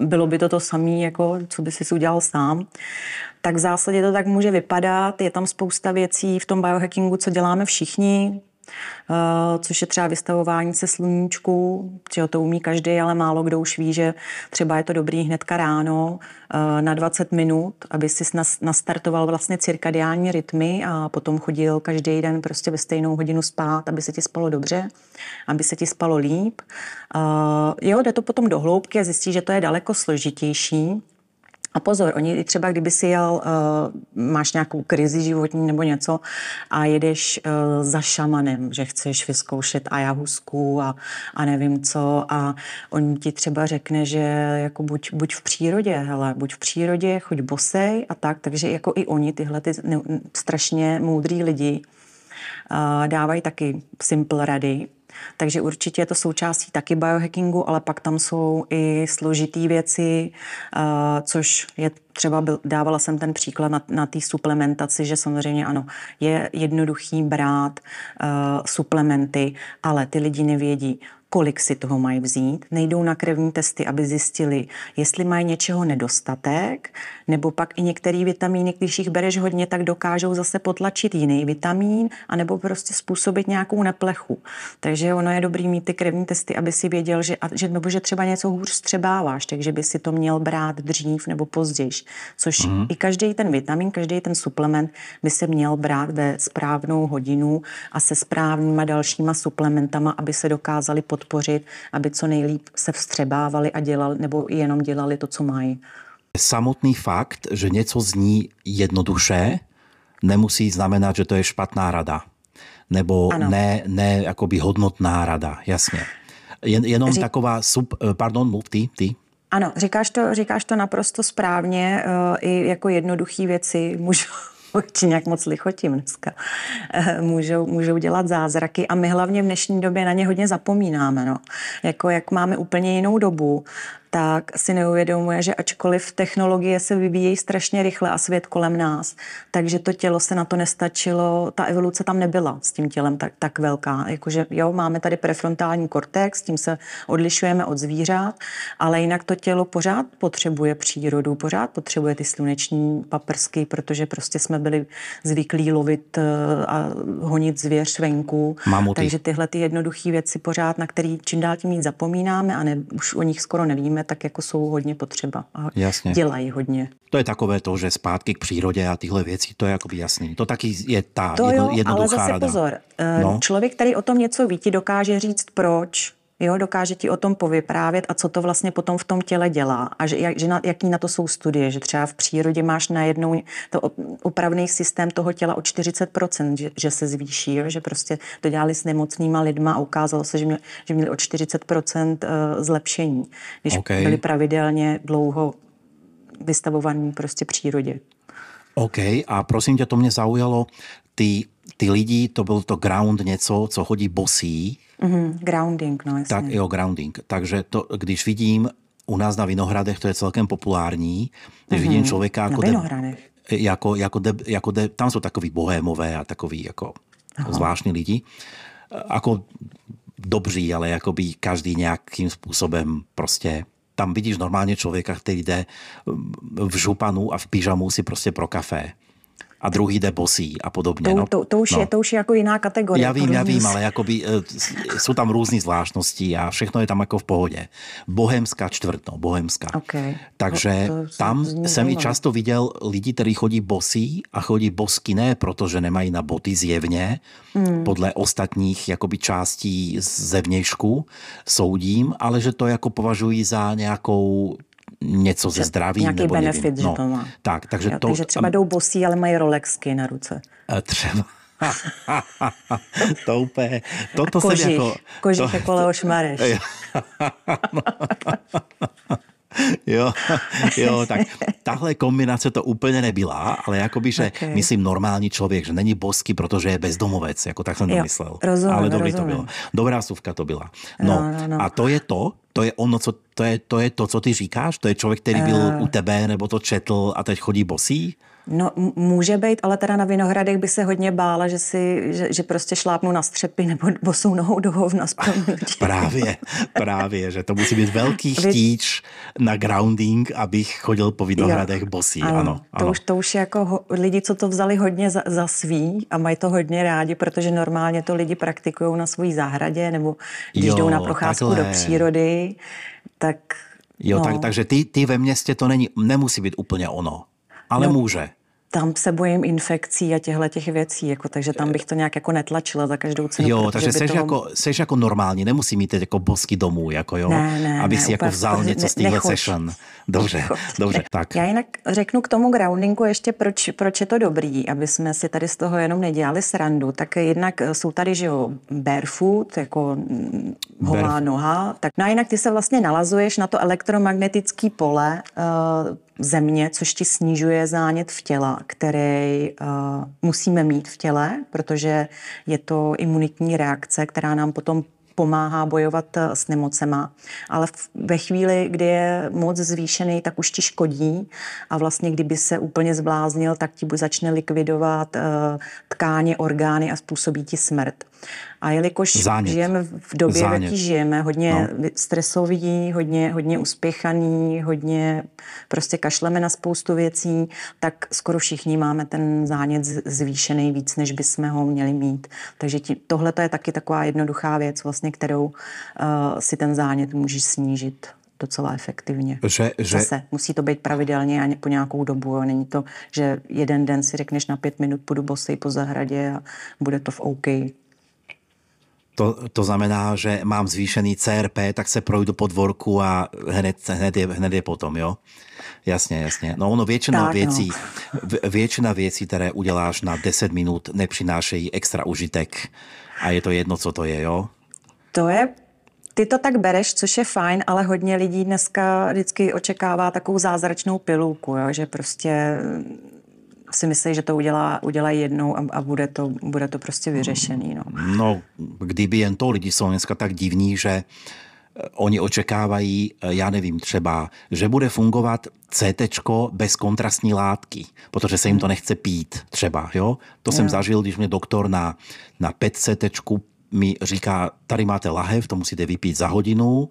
bylo by to to samé, jako co by si udělal sám. Tak v zásadě to tak může vypadat. Je tam spousta věcí v tom biohackingu, co děláme všichni, což je třeba vystavování se sluníčku, že to umí každý, ale málo kdo už ví, že třeba je to dobrý hnedka ráno eh, na 20 minut, aby si nastartoval vlastně cirkadiální rytmy a potom chodil každý den prostě ve stejnou hodinu spát, aby se ti spalo dobře, aby se ti spalo líp. Eh, jo, jde to potom do hloubky a zjistí, že to je daleko složitější, a pozor, oni třeba kdyby si jel, uh, máš nějakou krizi životní nebo něco a jedeš uh, za šamanem, že chceš vyzkoušet ajahusku a, a nevím co a on ti třeba řekne, že jako buď, buď v přírodě, hele, buď v přírodě, choď bosej a tak, takže jako i oni tyhle ty ne, strašně moudrý lidi uh, dávají taky simple rady, takže určitě je to součástí taky biohackingu, ale pak tam jsou i složitý věci, uh, což je třeba byl, dávala jsem ten příklad na, na té suplementaci, že samozřejmě ano, je jednoduchý brát uh, suplementy, ale ty lidi nevědí, kolik si toho mají vzít, nejdou na krevní testy, aby zjistili, jestli mají něčeho nedostatek, nebo pak i některé vitamíny, když jich bereš hodně, tak dokážou zase potlačit jiný vitamín, anebo prostě způsobit nějakou neplechu. Takže ono je dobrý mít ty krevní testy, aby si věděl, že, že, nebo že třeba něco hůř střebáváš, takže by si to měl brát dřív nebo později. Což mm. i každý ten vitamin, každý ten suplement by se měl brát ve správnou hodinu a se správnýma dalšíma suplementama, aby se dokázali pod podpořit, aby co nejlíp se vstřebávali a dělali, nebo jenom dělali to, co mají. Samotný fakt, že něco zní jednoduše, nemusí znamenat, že to je špatná rada. Nebo ano. ne, ne jakoby hodnotná rada, jasně. Jen, jenom Řík... taková sub... Eh, pardon, mluv ty, ty. Ano, říkáš to, říkáš to naprosto správně. Uh, I jako jednoduché věci můžou, (laughs) či nějak moc lichotím dneska, eh, můžou, můžou dělat zázraky a my hlavně v dnešní době na ně hodně zapomínáme. No. Jako jak máme úplně jinou dobu, tak si neuvědomuje, že ačkoliv technologie se vyvíjejí strašně rychle a svět kolem nás, takže to tělo se na to nestačilo, ta evoluce tam nebyla s tím tělem tak, tak velká. Jakože jo, máme tady prefrontální kortex, tím se odlišujeme od zvířat, ale jinak to tělo pořád potřebuje přírodu, pořád potřebuje ty sluneční paprsky, protože prostě jsme byli zvyklí lovit eh, a honit zvěř venku. Mamuty. Takže tyhle ty jednoduché věci pořád, na který čím dál tím víc zapomínáme a ne, už o nich skoro nevíme, víme, tak jako jsou hodně potřeba a Jasně. dělají hodně. To je takové to, že zpátky k přírodě a tyhle věci, to je jakoby jasný. To taky je ta to jedno, jo, jednoduchá ale zase rada. pozor, eh, no. člověk, který o tom něco ví, ti dokáže říct proč, Jo, dokáže ti o tom povyprávět a co to vlastně potom v tom těle dělá. A že, jak, že na, jaký na to jsou studie, že třeba v přírodě máš najednou to opravný systém toho těla o 40%, že, že se zvýší, jo, že prostě to dělali s nemocnýma lidma a ukázalo se, že, mě, že měli o 40% eh, zlepšení, když okay. byli pravidelně dlouho vystavovaní prostě přírodě. OK, a prosím tě, to mě zaujalo, ty, ty lidi, to byl to ground něco, co chodí bosí, Mm-hmm, grounding, no jasně. Tak jo, grounding. Takže to, když vidím u nás na Vinohradech, to je celkem populární, když mm-hmm. vidím člověka jako... Na Vinohradech. De, jako, jako, de, jako de, tam jsou takový bohémové a takový jako Aha. zvláštní lidi. Ako dobří, ale jakoby každý nějakým způsobem prostě tam vidíš normálně člověka, který jde v županu a v pyžamu si prostě pro kafe a druhý jde bosí a podobně. To, no, to, to, už no. je, to už je jako jiná kategorie. Já vím, já vím, ale jakoby, e, jsou tam různé zvláštnosti a všechno je tam jako v pohodě. Bohemská čtvrt, no, bohemská. Okay. Takže no, to tam jsem i často viděl lidi, kteří chodí bosí a chodí bosky ne, protože nemají na boty zjevně, hmm. podle ostatních jakoby částí zevnějšku soudím, ale že to jako považují za nějakou něco ze zdraví. Nějaký nebo benefit, nevím. že no, to má. Tak, takže, jo, to, takže třeba jdou bosí, ale mají Rolexky na ruce. Třeba. (laughs) to úplně, toto A kožich, jsem jako... Kožich to, jako Leoš Mareš. jo, jo, tak tahle kombinace to úplně nebyla, ale jakoby, že okay. myslím normální člověk, že není bosky, protože je bezdomovec, jako tak jsem to myslel. Rozumím, ale dobrý rozumím. to bylo. Dobrá suvka to byla. No, no, no, no. a to je to, to je ono, co, to je, to je to, co ty říkáš? To je člověk, který byl uh... u tebe, nebo to četl a teď chodí bosí? No může být, ale teda na Vinohradech by se hodně bála, že, si, že, že prostě šlápnu na střepy nebo bosou nohou do hovna (laughs) právě, právě, že to musí být velký chtíč na grounding, abych chodil po Vinohradech jo, bosí. Ano, ano, to, ano. Už, to už jako ho, lidi, co to vzali hodně za, za svý a mají to hodně rádi, protože normálně to lidi praktikují na své zahradě nebo když jo, jdou na procházku takhle. do přírody, tak Jo, no. tak, takže ty, ty ve městě to není, nemusí být úplně ono, ale no, může tam se bojím infekcí a těchto těch věcí, jako, takže tam bych to nějak jako netlačila za každou cenu. Jo, takže seš, toho... jako, seš jako normální, nemusí mít jako bosky domů, jako jo, ne, ne, aby ne, si jako vzal něco z téhle session. Dobře, nechoď, dobře. Ne. Tak. Já jinak řeknu k tomu groundingu ještě, proč, proč je to dobrý, aby jsme si tady z toho jenom nedělali srandu. Tak jednak jsou tady, že jo, barefoot, jako holá Baref... noha. Tak, no a jinak ty se vlastně nalazuješ na to elektromagnetické pole, uh, země, což ti snižuje zánět v těle, který uh, musíme mít v těle, protože je to imunitní reakce, která nám potom pomáhá bojovat eh, s nemocema, ale ve chvíli, kdy je moc zvýšený, tak už ti škodí a vlastně kdyby se úplně zbláznil, tak ti začne likvidovat uh, tkáně, orgány a způsobí ti smrt. A jelikož Zánět. žijeme v době, v jaký žijeme, hodně no. stresový, hodně, hodně uspěchaný, hodně prostě kašleme na spoustu věcí, tak skoro všichni máme ten zánět zvýšený víc, než bychom ho měli mít. Takže tohle je taky taková jednoduchá věc, vlastně, kterou uh, si ten zánět můžeš snížit docela efektivně. Že, že... Zase musí to být pravidelně a po nějakou dobu. Jo. Není to, že jeden den si řekneš na pět minut půjdu bosej po zahradě a bude to v OK. To, to znamená, že mám zvýšený CRP, tak se projdu po dvorku a hned, hned, je, hned je potom, jo? Jasně, jasně. No ono většina tak, věcí, no. většina věcí, které uděláš na 10 minut, nepřinášejí extra užitek. A je to jedno, co to je, jo? To je ty to tak bereš, což je fajn, ale hodně lidí dneska vždycky očekává takovou zázračnou pilulku, jo? že prostě si myslí, že to udělá, udělá jednou a, a bude, to, bude to prostě vyřešený. No. no, kdyby jen to, lidi jsou dneska tak divní, že eh, oni očekávají, eh, já nevím, třeba, že bude fungovat CT bez kontrastní látky, protože se jim to nechce pít třeba, jo? To jo. jsem zažil, když mě doktor na, na PET CT mi říká, tady máte lahev, to musíte vypít za hodinu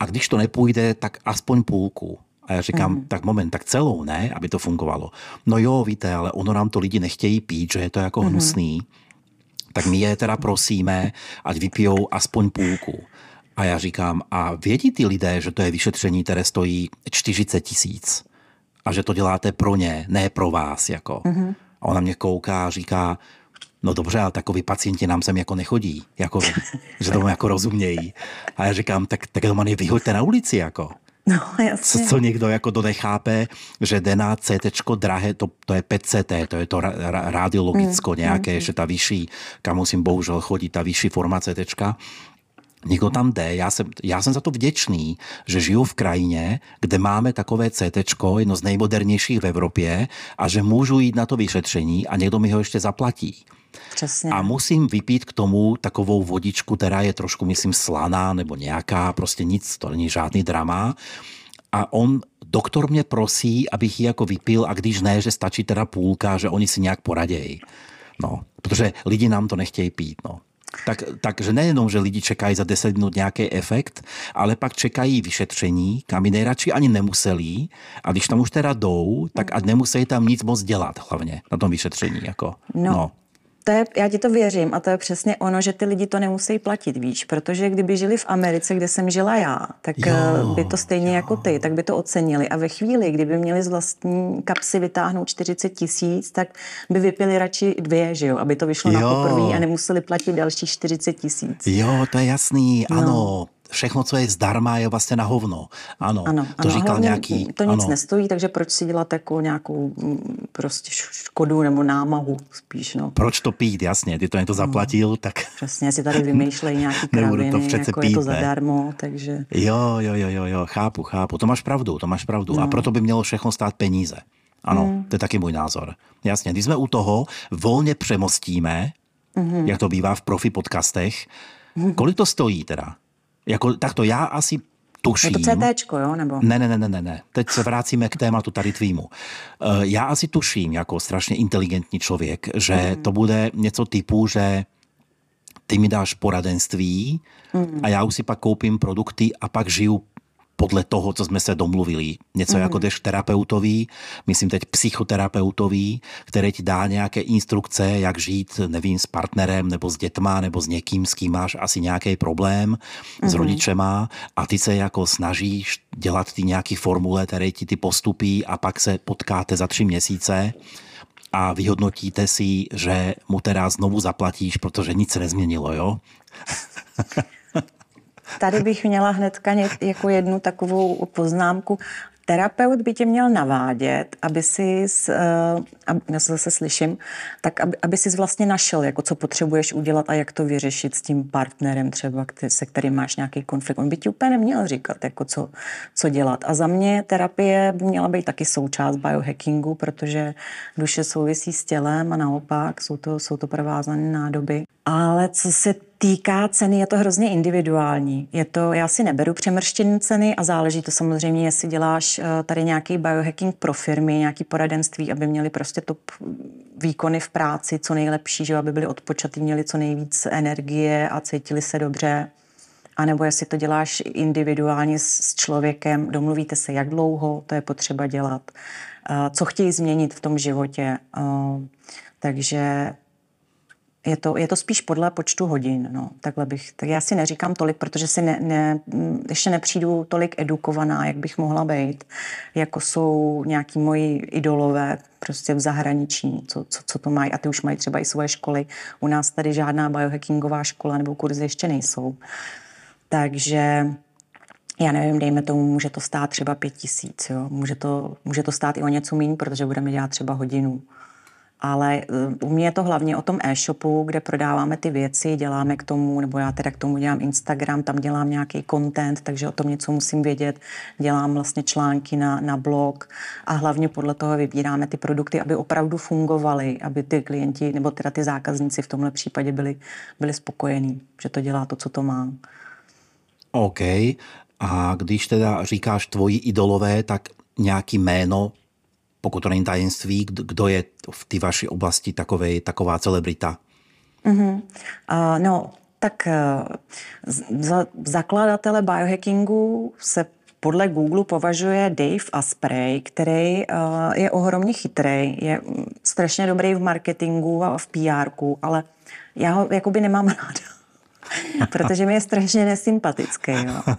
a když to nepůjde, tak aspoň půlku. A já říkám, mm. tak moment, tak celou, ne, aby to fungovalo. No jo, víte, ale ono nám to lidi nechtějí pít, že je to jako mm. hnusný. Tak my je teda prosíme, ať vypijou aspoň půlku. A já říkám, a vědí ty lidé, že to je vyšetření, které stojí 40 tisíc a že to děláte pro ně, ne pro vás. Jako. Mm-hmm. A ona mě kouká a říká, no dobře, ale takový pacienti nám sem jako nechodí, jako, že tomu jako rozumějí. A já říkám, tak, tak to mě vyhoďte na ulici. Jako. No, jasně. Co, co někdo jako to nechápe, že DNA CT drahé, to, to je PCT, to je to radiologicko mm, nějaké, mm. že ta vyšší, kam musím bohužel chodit, ta vyšší forma CT, Někdo tam jde, já jsem, já jsem za to vděčný, že žiju v krajině, kde máme takové CT, jedno z nejmodernějších v Evropě a že můžu jít na to vyšetření a někdo mi ho ještě zaplatí. Přesně. A musím vypít k tomu takovou vodičku, která je trošku, myslím, slaná nebo nějaká, prostě nic, to není žádný drama. A on, doktor mě prosí, abych ji jako vypil a když ne, že stačí teda půlka, že oni si nějak poradějí. No, protože lidi nám to nechtějí pít, no. Tak, takže nejenom, že lidi čekají za 10 minut nějaký efekt, ale pak čekají vyšetření, kam by nejradši ani nemuseli a když tam už teda jdou, tak ať nemusí tam nic moc dělat hlavně na tom vyšetření. Jako. No, no to je, já ti to věřím a to je přesně ono, že ty lidi to nemusí platit, víš, protože kdyby žili v Americe, kde jsem žila já, tak jo, eh, by to stejně jo. jako ty, tak by to ocenili. A ve chvíli, kdyby měli z vlastní kapsy vytáhnout 40 tisíc, tak by vypili radši dvě, že jo, aby to vyšlo jo. na poprvé a nemuseli platit dalších 40 tisíc. Jo, to je jasný, no. Všechno, co je zdarma, je vlastně na hovno. Ano, ano to ano, říkal nějaký... To nic ano. nestojí, takže proč si dělat jako nějakou mm, prostě škodu nebo námahu spíš, no. Proč to pít, jasně, ty to něco zaplatil, no, tak... Přesně, si tady vymýšlejí (laughs) nějaký kraviny, to jako pít, je to zadarmo, takže... Jo, jo, jo, jo, jo, chápu, chápu, to máš pravdu, to máš pravdu. No. A proto by mělo všechno stát peníze. Ano, mm. to je taky můj názor. Jasně, když jsme u toho, volně přemostíme, mm-hmm. jak to bývá v profi podcastech. Kolik to stojí teda? Jako, tak to já asi tuším. Je to CT, jo? Nebo? Ne, ne, ne, ne, ne. Teď se vracíme k tématu tady tvýmu. Eh, já asi tuším, jako strašně inteligentní člověk, že mm. to bude něco typu, že ty mi dáš poradenství mm. a já už si pak koupím produkty a pak žiju podle toho, co jsme se domluvili. Něco mm. jako jdeš terapeutovi, myslím teď psychoterapeutovi, který ti dá nějaké instrukce, jak žít, nevím, s partnerem, nebo s dětma, nebo s někým, s kým máš asi nějaký problém, mm. s mhm. rodičema a ty se jako snažíš dělat ty nějaký formule, které ti ty postupí a pak se potkáte za tři měsíce a vyhodnotíte si, že mu teda znovu zaplatíš, protože nic se nezměnilo, jo? (laughs) Tady bych měla hnedka jako jednu takovou poznámku. Terapeut by tě měl navádět, aby si, uh, já se zase slyším, tak aby, aby si vlastně našel, jako co potřebuješ udělat a jak to vyřešit s tím partnerem třeba, se kterým máš nějaký konflikt. On by ti úplně neměl říkat, jako co, co dělat. A za mě terapie by měla být taky součást biohackingu, protože duše souvisí s tělem a naopak jsou to, jsou to provázané nádoby. Ale co se týká ceny, je to hrozně individuální. Je to, já si neberu přemrštěné ceny a záleží to samozřejmě, jestli děláš eh, tady nějaký biohacking pro firmy, nějaký poradenství, aby měli prostě top výkony v práci co nejlepší, že aby byli odpočatý, měli co nejvíc energie a cítili se dobře. A nebo jestli to děláš individuálně s člověkem, domluvíte se, jak dlouho to je potřeba dělat, eh, co chtějí změnit v tom životě. Eh, takže je to, je to spíš podle počtu hodin. No. Takhle bych, tak já si neříkám tolik, protože si ne, ne, ještě nepřijdu tolik edukovaná, jak bych mohla být, jako jsou nějaký moji idolové prostě v zahraničí, co, co, co to mají. A ty už mají třeba i svoje školy. U nás tady žádná biohackingová škola nebo kurzy ještě nejsou. Takže já nevím, dejme tomu, může to stát třeba pět tisíc, jo? Může, to, může to stát i o něco méně, protože budeme dělat třeba hodinu ale eh, u mě je to hlavně o tom e-shopu, kde prodáváme ty věci, děláme k tomu, nebo já teda k tomu dělám Instagram, tam dělám nějaký content, takže o tom něco musím vědět, dělám vlastně články na, na blog a hlavně podle toho vybíráme ty produkty, aby opravdu fungovaly, aby ty klienti nebo teda ty zákazníci v tomhle případě byli, byli spokojení, že to dělá to, co to má. OK. A když teda říkáš tvoji idolové, tak nějaký jméno pokud to není tajemství, kdo je v té vaší oblasti takovej, taková celebrita? Mm-hmm. Uh, no, tak uh, za, zakladatele biohackingu se podle Google považuje Dave Asprey, který uh, je ohromně chytrý, je strašně dobrý v marketingu a v pr ale já ho jakoby nemám (laughs) ráda, protože mi je strašně nesympatický. Jo.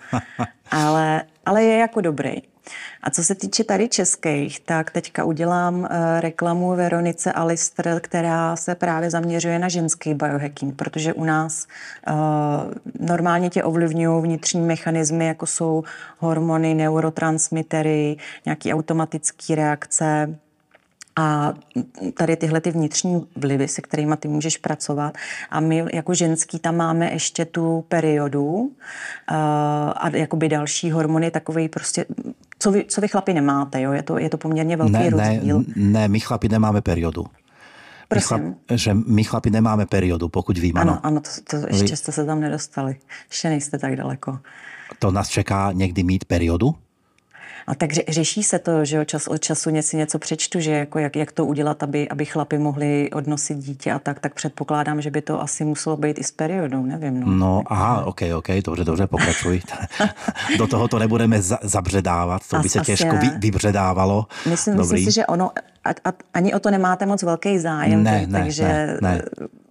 Ale, ale je jako dobrý. A co se týče tady českých, tak teďka udělám eh, reklamu Veronice Alister, která se právě zaměřuje na ženský biohacking, protože u nás uh, normálně tě ovlivňují vnitřní mechanismy, jako jsou hormony, neurotransmitery, nějaké automatické reakce, a tady tyhle ty vnitřní vlivy, se kterými ty můžeš pracovat. A my jako ženský tam máme ještě tu periodu uh, a jakoby další hormony, takový prostě, co vy, co vy chlapi nemáte, jo? Je, to, je to poměrně velký ne, rozdíl. Ne, ne, my chlapi nemáme periodu. My chlap, že my chlapi nemáme periodu, pokud vím, ano. Ano, ano to, to ještě jste se tam nedostali. Ještě nejste tak daleko. To nás čeká někdy mít periodu? A tak řeší se to, že čas od času něco, něco přečtu, že jako jak, jak to udělat, aby, aby chlapi mohli odnosit dítě a tak, tak předpokládám, že by to asi muselo být i s periodou, nevím. No, no aha, ok, ok, dobře, dobře, pokračuj. (laughs) Do toho to nebudeme za, zabředávat, to by se těžko vy, vybředávalo. Myslím, myslím si, že ono, a, a, ani o to nemáte moc velký zájem, ne, ne, takže ne, ne.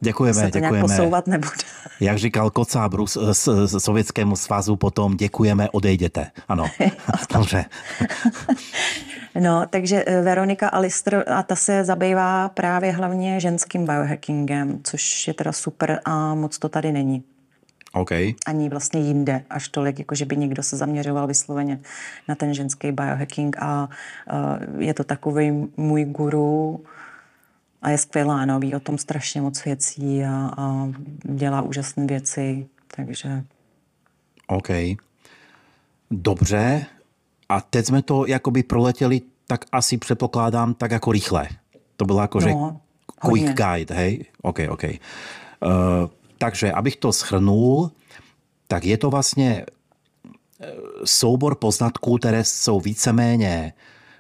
Děkujeme, se to děkujeme. nějak posouvat nebude. (laughs) Jak říkal Kocábru z, z, z Sovětskému svazu potom, děkujeme, odejděte. Ano, (laughs) (laughs) dobře. no, takže eh, Veronika Alister, a ta se zabývá právě hlavně ženským biohackingem, což je teda super a moc to tady není. Okay. Ani vlastně jinde až tolik, jako že by někdo se zaměřoval vysloveně na ten ženský biohacking a uh, je to takový můj guru a je skvělá, no, ví o tom strašně moc věcí a, a dělá úžasné věci, takže... OK. Dobře. A teď jsme to jakoby proletěli, tak asi předpokládám tak jako rychle. To bylo jako, že no, quick hodně. guide, hej? OK, OK. Uh, takže abych to schrnul, tak je to vlastně eh, soubor poznatků, které jsou víceméně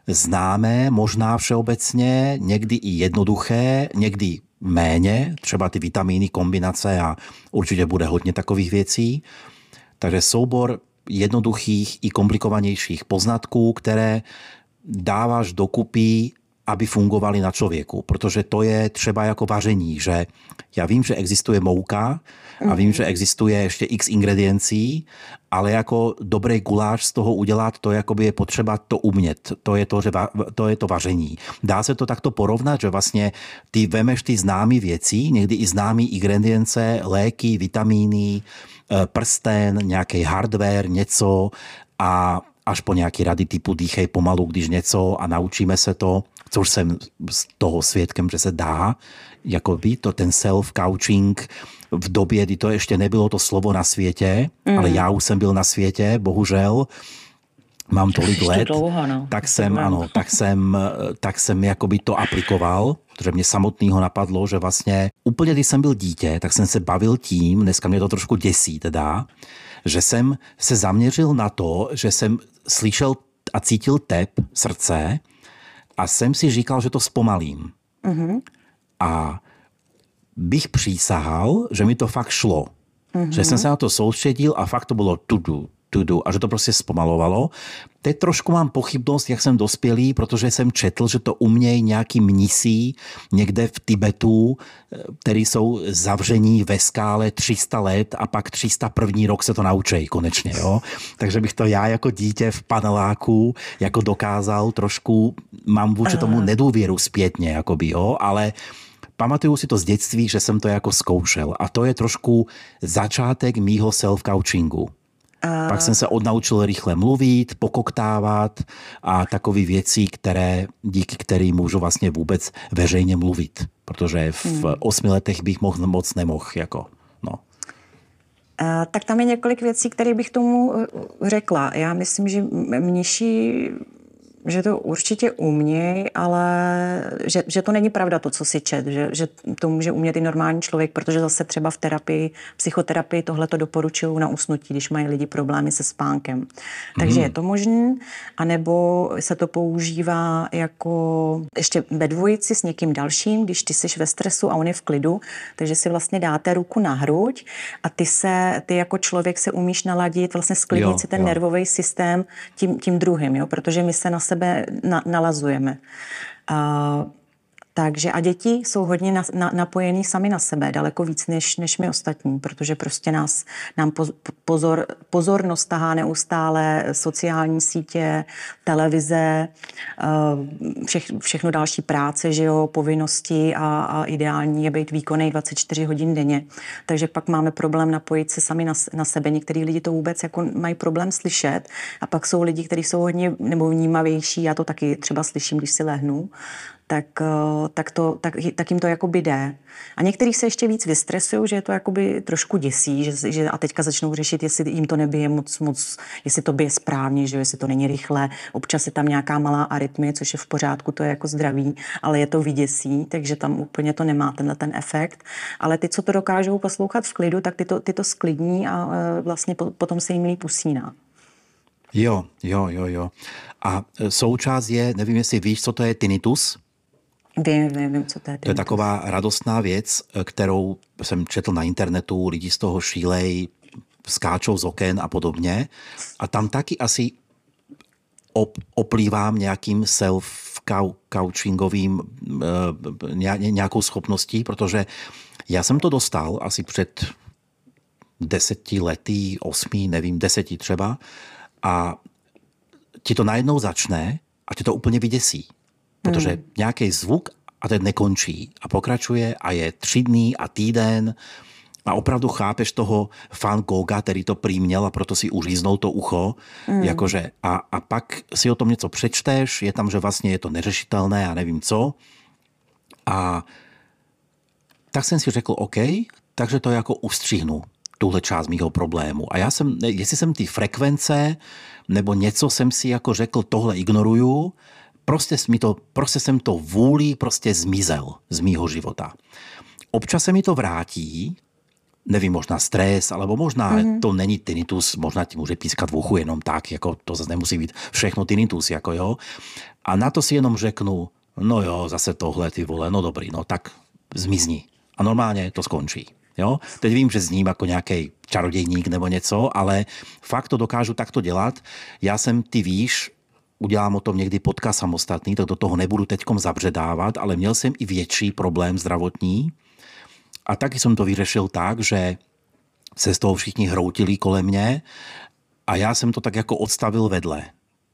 známé, možná všeobecně, někdy i jednoduché, někdy méně, třeba ty vitamíny, kombinace a určitě bude hodně takových věcí. Takže soubor jednoduchých i komplikovanějších poznatků, které dáváš dokupy aby fungovali na člověku, protože to je třeba jako vaření, že já vím, že existuje mouka a vím, že existuje ještě x ingrediencí, ale jako dobrý guláš z toho udělat, to jakoby je potřeba to umět. To je to, že va, to je to vaření. Dá se to takto porovnat, že vlastně ty vemeš ty známé věci, někdy i známé ingredience, léky, vitamíny, eh, prsten, nějaký hardware, něco a až po nějaké rady typu dýchej pomalu, když něco a naučíme se to, což jsem z toho svědkem, že se dá, jako by to ten self-couching v době, kdy to ještě nebylo to slovo na světě, mm. ale já už jsem byl na světě, bohužel, mám tolik let, dlouho, no. tak jsem, ano, (laughs) tak jsem, tak jsem jakoby to aplikoval, protože mě samotného napadlo, že vlastně úplně, když jsem byl dítě, tak jsem se bavil tím, dneska mě to trošku děsí teda, že jsem se zaměřil na to, že jsem slyšel a cítil tep srdce a jsem si říkal, že to zpomalím. Mm-hmm. A bych přísahal, že mi to fakt šlo. Mm-hmm. Že jsem se na to soustředil a fakt to bylo tudu, tudu a že to prostě zpomalovalo. Teď trošku mám pochybnost, jak jsem dospělý, protože jsem četl, že to umějí nějaký mnisí někde v Tibetu, který jsou zavření ve skále 300 let a pak 301. rok se to naučí konečně. Jo? Takže bych to já jako dítě v paneláku jako dokázal trošku, mám vůči tomu nedůvěru zpětně, jakoby, jo? ale pamatuju si to z dětství, že jsem to jako zkoušel a to je trošku začátek mýho self-coachingu. A... Pak jsem se odnaučil rychle mluvit, pokoktávat a takové věci, které, díky kterým můžu vlastně vůbec veřejně mluvit. Protože v hmm. osmi letech bych mohl, moc nemohl. Jako, no. A, tak tam je několik věcí, které bych tomu uh, řekla. Já myslím, že mniši že to určitě umějí, ale že, že to není pravda to, co si čet, že, že to může umět i normální člověk, protože zase třeba v terapii, psychoterapii tohle to doporučují na usnutí, když mají lidi problémy se spánkem. Takže mm. je to možné, anebo se to používá jako ještě ve dvojici s někým dalším, když ty jsi ve stresu a on je v klidu, takže si vlastně dáte ruku na hruď a ty se, ty jako člověk se umíš naladit, vlastně sklidnit si ten jo. nervový systém tím, tím druhým, jo? protože my se na sebe na, nalazujeme. A, takže a děti jsou hodně na, na, napojený sami na sebe, daleko víc než, než my ostatní, protože prostě nás, nám pozor, pozornost tahá neustále sociální sítě, televize, vše, všechno další práce, že jo, povinnosti a, a ideální je být výkonný 24 hodin denně. Takže pak máme problém napojit se sami na, na sebe. Některý lidi to vůbec jako mají problém slyšet a pak jsou lidi, kteří jsou hodně nebo vnímavější, já to taky třeba slyším, když si lehnu, tak, eh, tak, to, tak, tak jim to jakoby jde. A někteří se ještě víc vystresují, že je to jakoby trošku děsí, že, že a teďka začnou řešit, jestli jim to nebije moc, moc jestli to bije správně, že jestli to není rychle. Občas je tam nějaká malá arytmie, což je v pořádku, to je jako zdraví, ale je to vyděsí, takže tam úplně to nemá tenhle ten efekt. Ale ty, co to dokážou poslouchat v klidu, tak ty to, ty to sklidní a eh, vlastně potom se jim líp usíná. Jo, jo, jo, jo. A eh, součást je, nevím, jestli víš, co to je tinnitus? Vím, vím, vím, co to je. To je taková radostná věc, kterou jsem četl na internetu, lidi z toho šílej, skáčou z oken a podobně. A tam taky asi op, oplývám nějakým self-couchingovým eh, nějakou schopností, protože já jsem to dostal asi před deseti lety, osmi, nevím, deseti třeba a ti to najednou začne a ti to úplně vyděsí. Protože hmm. nějaký zvuk a ten nekončí a pokračuje a je tři dny a týden a opravdu chápeš toho fan Goga, který to príměl a proto si uříznul to ucho. Mm. Jakože, a, a pak si o tom něco přečteš, je tam, že vlastně je to neřešitelné a nevím co. A tak jsem si řekl, OK, takže to jako ustřihnu tuhle část mýho problému. A já jsem, jestli jsem ty frekvence nebo něco jsem si jako řekl, tohle ignoruju, prostě, mi to, prostě jsem to vůli prostě zmizel z mýho života. Občas se mi to vrátí, nevím, možná stres, alebo možná mm-hmm. to není tinnitus, možná ti může pískat v uchu jenom tak, jako to zase nemusí být všechno tinnitus, jako jo. A na to si jenom řeknu, no jo, zase tohle, ty vole, no dobrý, no tak zmizni. A normálně to skončí. Jo? Teď vím, že zním jako nějaký čarodějník nebo něco, ale fakt to dokážu takto dělat. Já jsem, ty víš, udělám o tom někdy podcast samostatný, tak do toho nebudu teďkom zabředávat, ale měl jsem i větší problém zdravotní, a taky jsem to vyřešil tak, že se z toho všichni hroutili kolem mě a já jsem to tak jako odstavil vedle.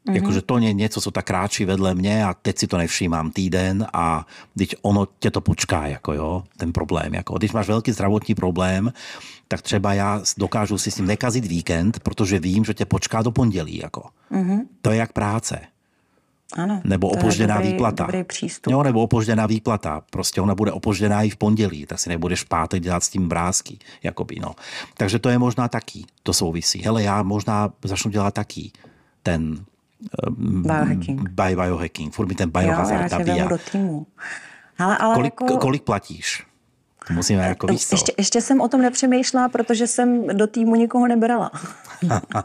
Mm-hmm. Jakože to je něco, co tak kráčí vedle mě a teď si to nevšímám týden a teď ono tě to počká, jako jo, ten problém. Jako, když máš velký zdravotní problém, tak třeba já dokážu si s tím nekazit víkend, protože vím, že tě počká do pondělí. Jako. Mm-hmm. To je jak práce. Ano, nebo opožděná dobrý, výplata. Dobrý přístup. Jo, nebo opožděná výplata. Prostě ona bude opožděná i v pondělí, tak si nebudeš v pátek dělat s tím brázky. Jakoby, no. Takže to je možná taky, to souvisí. Hele, já možná začnu dělat taky ten biohacking. Bio, biohacking. Furt mi ten biohazard jo, já do týmu. Ale, ale kolik, jako... kolik platíš? Musíme jako víc ještě, ještě jsem o tom nepřemýšlela, protože jsem do týmu nikoho nebrala.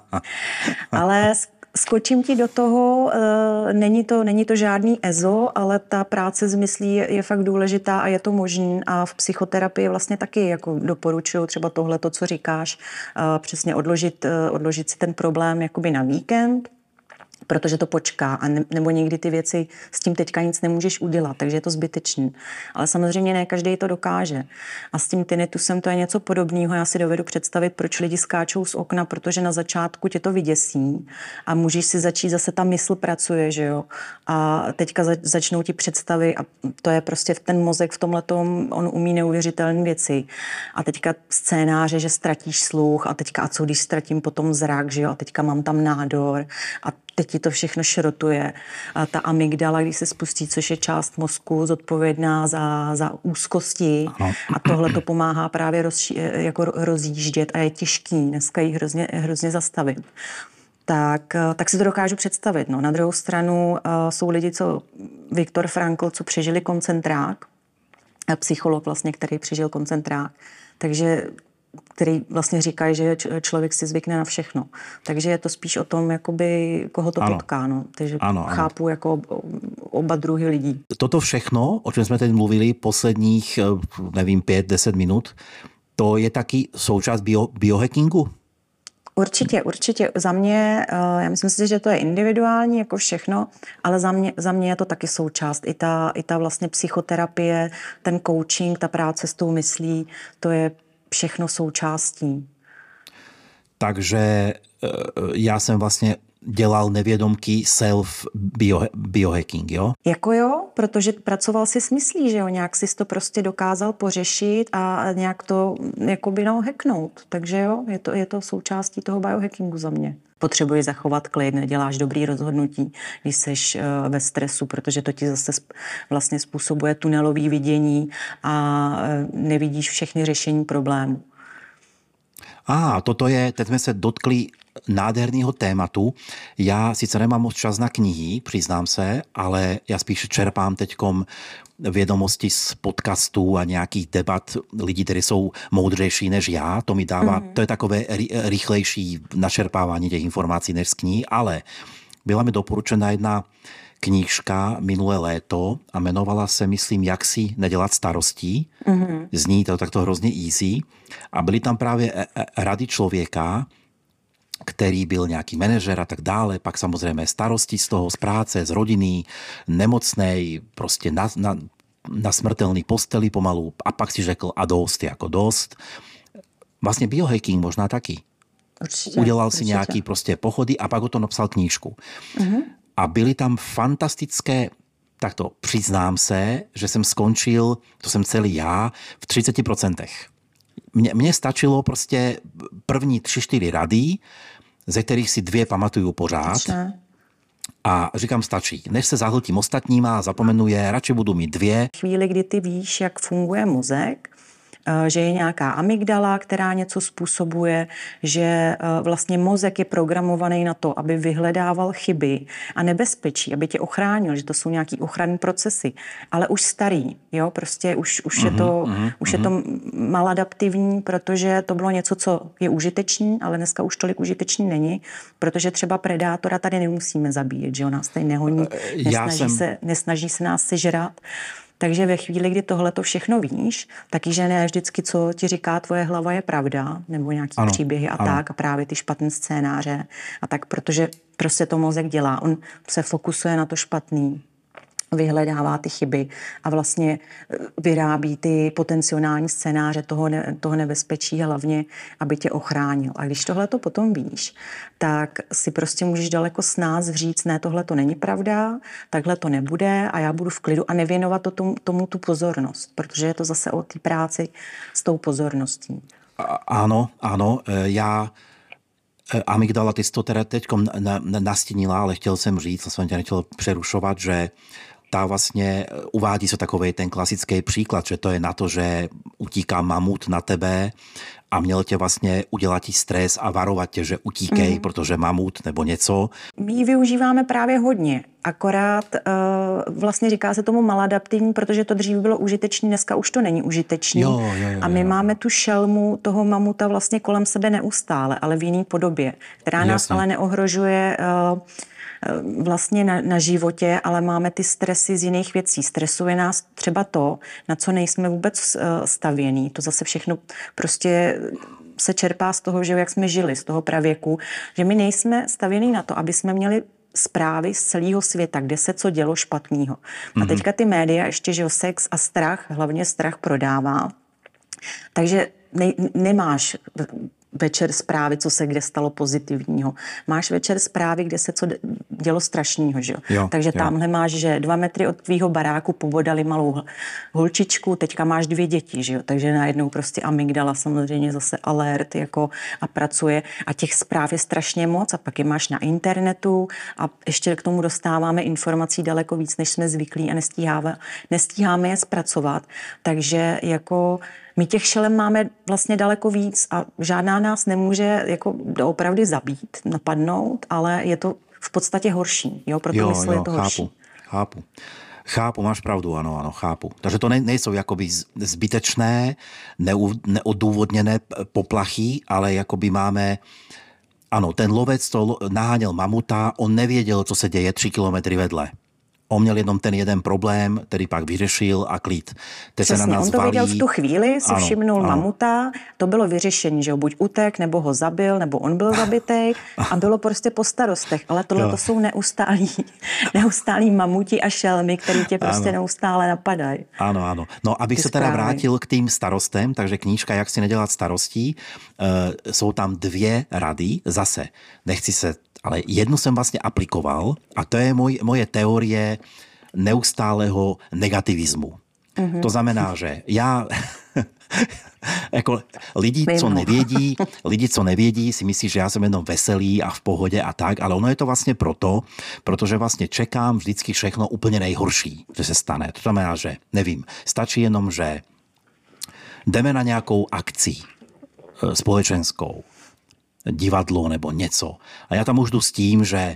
(laughs) ale Skočím ti do toho, eh, není to, není to žádný EZO, ale ta práce s myslí je fakt důležitá a je to možný a v psychoterapii vlastně taky jako doporučuju třeba tohle, to, co říkáš, eh, přesně odložit, eh, odložit si ten problém jakoby na víkend, protože to počká, a ne, nebo někdy ty věci s tím teďka nic nemůžeš udělat, takže je to zbytečný. Ale samozřejmě ne každý to dokáže. A s tím tinnitusem to je něco podobného. Já si dovedu představit, proč lidi skáčou z okna, protože na začátku tě to vyděsí a můžeš si začít, zase ta mysl pracuje, že jo. A teďka začnou ti představy a to je prostě ten mozek v tomhle on umí neuvěřitelné věci. A teďka scénáře, že ztratíš sluch a teďka a co když ztratím potom zrak, že jo, a teďka mám tam nádor a teď ti to všechno šrotuje. A ta amygdala, když se spustí, což je část mozku zodpovědná za, za úzkosti ano. a tohle to pomáhá právě roz, jako rozjíždět a je těžký dneska ji hrozně, hrozně zastavit. Tak, tak si to dokážu představit. No. Na druhou stranu uh, jsou lidi, co Viktor Frankl, co přežili koncentrák, psycholog vlastně, který přežil koncentrák. Takže který vlastně říkají, že člověk si zvykne na všechno. Takže je to spíš o tom, jakoby, koho to ano. potká. No. Takže ano, ano. chápu jako oba druhy lidí. Toto všechno, o čem jsme teď mluvili posledních, eh, nevím, pět, deset minut, to je taky součást bio, biohackingu? Určitě, určitě. Za mě, eh, já myslím si, že to je individuální, jako všechno, ale za mě, za mě je to taky součást. I ta, I ta vlastně psychoterapie, ten coaching, ta práce s tou myslí, to je všechno součástí. Takže e, já jsem vlastně dělal nevědomky self bio, biohacking, jo? Jako jo, protože pracoval si s myslí, že jo, nějak si to prostě dokázal pořešit a nějak to jakoby no hacknout. Takže jo, je to, je to součástí toho biohackingu za mě. Potřebuješ zachovat klid, děláš dobrý rozhodnutí, když jsi e, ve stresu, protože to ti zase vlastně způsobuje tunelový vidění a e, nevidíš všechny řešení problémů. A ah, toto je, teď jsme se dotkli nádherného tématu. Já sice nemám moc čas na knihy, přiznám se, ale já spíš čerpám teďkom vědomosti z podcastů a nějakých debat lidí, kteří jsou moudřejší než já. To mi dává, mm-hmm. to je takové rychlejší načerpávání těch informací než z knih, ale byla mi doporučena jedna knížka minulé léto a jmenovala se, myslím, Jak si nedělat starostí. Mm-hmm. Zní to takto hrozně easy. A byly tam právě e, e, rady člověka, který byl nějaký manažer a tak dále, pak samozřejmě starosti z toho, z práce, z rodiny, nemocnej, prostě na, na, na smrtelný posteli pomalu a pak si řekl a dost, jako dost. Vlastně biohacking možná taky. Určitě, Udělal určitě. si nějaký prostě pochody a pak o to napsal knížku. Uh-huh. A byly tam fantastické takto přiznám se, že jsem skončil, to jsem celý já, v 30%. mne, mne stačilo prostě první tři, čtyři rady, ze kterých si dvě pamatuju pořád. A říkám, stačí. Než se zahltím ostatníma a zapomenu je, radši budu mít dvě. Chvíli, kdy ty víš, jak funguje mozek, že je nějaká amygdala, která něco způsobuje, že eh, vlastně mozek je programovaný na to, aby vyhledával chyby a nebezpečí, aby tě ochránil, že to jsou nějaký ochranné procesy, ale už starý, jo, prostě už, už, je, to, uh-huh, už uh-huh. je to mhm. maladaptivní, protože to bylo něco, co je užitečný, ale dneska už tolik užitečný není, protože třeba predátora tady nemusíme zabíjet, že jo, nás tady nehoní, eh, nesnaží, jsem... se, nesnaží se nás sežrat. Takže ve chvíli, kdy tohle to všechno víš, taky, že ne vždycky, co ti říká tvoje hlava, je pravda, nebo nějaký ano, příběhy a ano. tak, a právě ty špatné scénáře a tak, protože prostě to mozek dělá. On se fokusuje na to špatný vyhledává ty chyby a vlastně eh, vyrábí ty potenciální scénáře toho, ne, toho nebezpečí hlavně, aby tě ochránil. A když tohle to potom víš, tak si prostě můžeš daleko s nás říct, ne, tohle to není pravda, takhle to nebude a já budu v klidu a nevěnovat to tomu, tomu tu pozornost, protože je to zase o té práci s tou pozorností. Áno, áno, e, já e, amygdala, ty jsi to teda teď nastínila, ale chtěl jsem říct, jsem tě nechtěl přerušovat, že tá vlastne e, uvádí sa takový ten klasický příklad, že to je na to, že utíká mamut na tebe a měl tě vlastně udělat ti stres a varovat tě, že utíkej, mm. protože mamut nebo něco. My ji využíváme právě hodně, akorát uh, vlastně říká se tomu maladaptivní, protože to dřív bylo užitečné, dneska už to není užitečné. A my jo. máme tu šelmu toho mamuta vlastně kolem sebe neustále, ale v jiný podobě, která nás ale neohrožuje uh, Eh, vlastně na, na životě, ale máme ty stresy z jiných věcí. Stresuje nás třeba to, na co nejsme vůbec eh, stavění. To zase všechno prostě se čerpá z toho, že jak jsme žili, z toho pravěku, že my nejsme stavění na to, aby jsme měli zprávy z celého světa, kde se co dělo špatného. Mm-hmm. A mhm. teďka ty média ještě, že sex a strach, hlavně strach prodává. Takže ne, nemáš večer zprávy, co se kde stalo pozitivního. Máš večer zprávy, kde se co dělo strašného, že jo? jo Takže jo. tamhle máš, že dva metry od tvýho baráku pobodali malou holčičku, teďka máš dvě děti, že jo? Takže najednou prostě amygdala samozřejmě zase alert jako a pracuje a těch zpráv je strašně moc a pak je máš na internetu a ještě k tomu dostáváme informací daleko víc, než jsme zvyklí a nestíháme, nestíháme je zpracovat. Takže jako my těch šelem máme vlastně daleko víc a žádná nás nemůže jako opravdu zabít, napadnout, ale je to v podstatě horší. Jo, proto jo, mysl jo, je to horší. Chápu, chápu. Chápu, máš pravdu, ano, ano, chápu. Takže to ne, nejsou jakoby zbytečné, neu, neodůvodněné poplachy, ale jakoby máme, ano, ten lovec to naháněl mamuta, on nevěděl, co se děje tři kilometry vedle on měl jenom ten jeden problém, který pak vyřešil a klid. Teď Přesně, se na nás on to valí... viděl v tu chvíli, si ano, všimnul ano. mamuta, to bylo vyřešení, že ho buď utek, nebo ho zabil, nebo on byl zabitý a bylo prostě po starostech. Ale tohle to jsou neustálí, (laughs) neustálí mamuti a šelmy, který tě prostě ano. neustále napadají. Ano, ano. No, abych Ty se teda zprávy. vrátil k tým starostem, takže knížka Jak si nedělat starostí, uh, jsou tam dvě rady, zase nechci se ale jednu jsem vlastně aplikoval a to je moj, moje teorie neustálého negativismu. Mm-hmm. To znamená, že já (laughs) jako lidi, co nevědí, lidi, co nevědí, si myslí, že já jsem jenom veselý a v pohodě a tak, ale ono je to vlastně proto, protože vlastně čekám vždycky všechno úplně nejhorší, že se stane. To znamená, že nevím, stačí jenom, že jdeme na nějakou akci e, společenskou divadlo nebo něco. A já tam už jdu s tím, že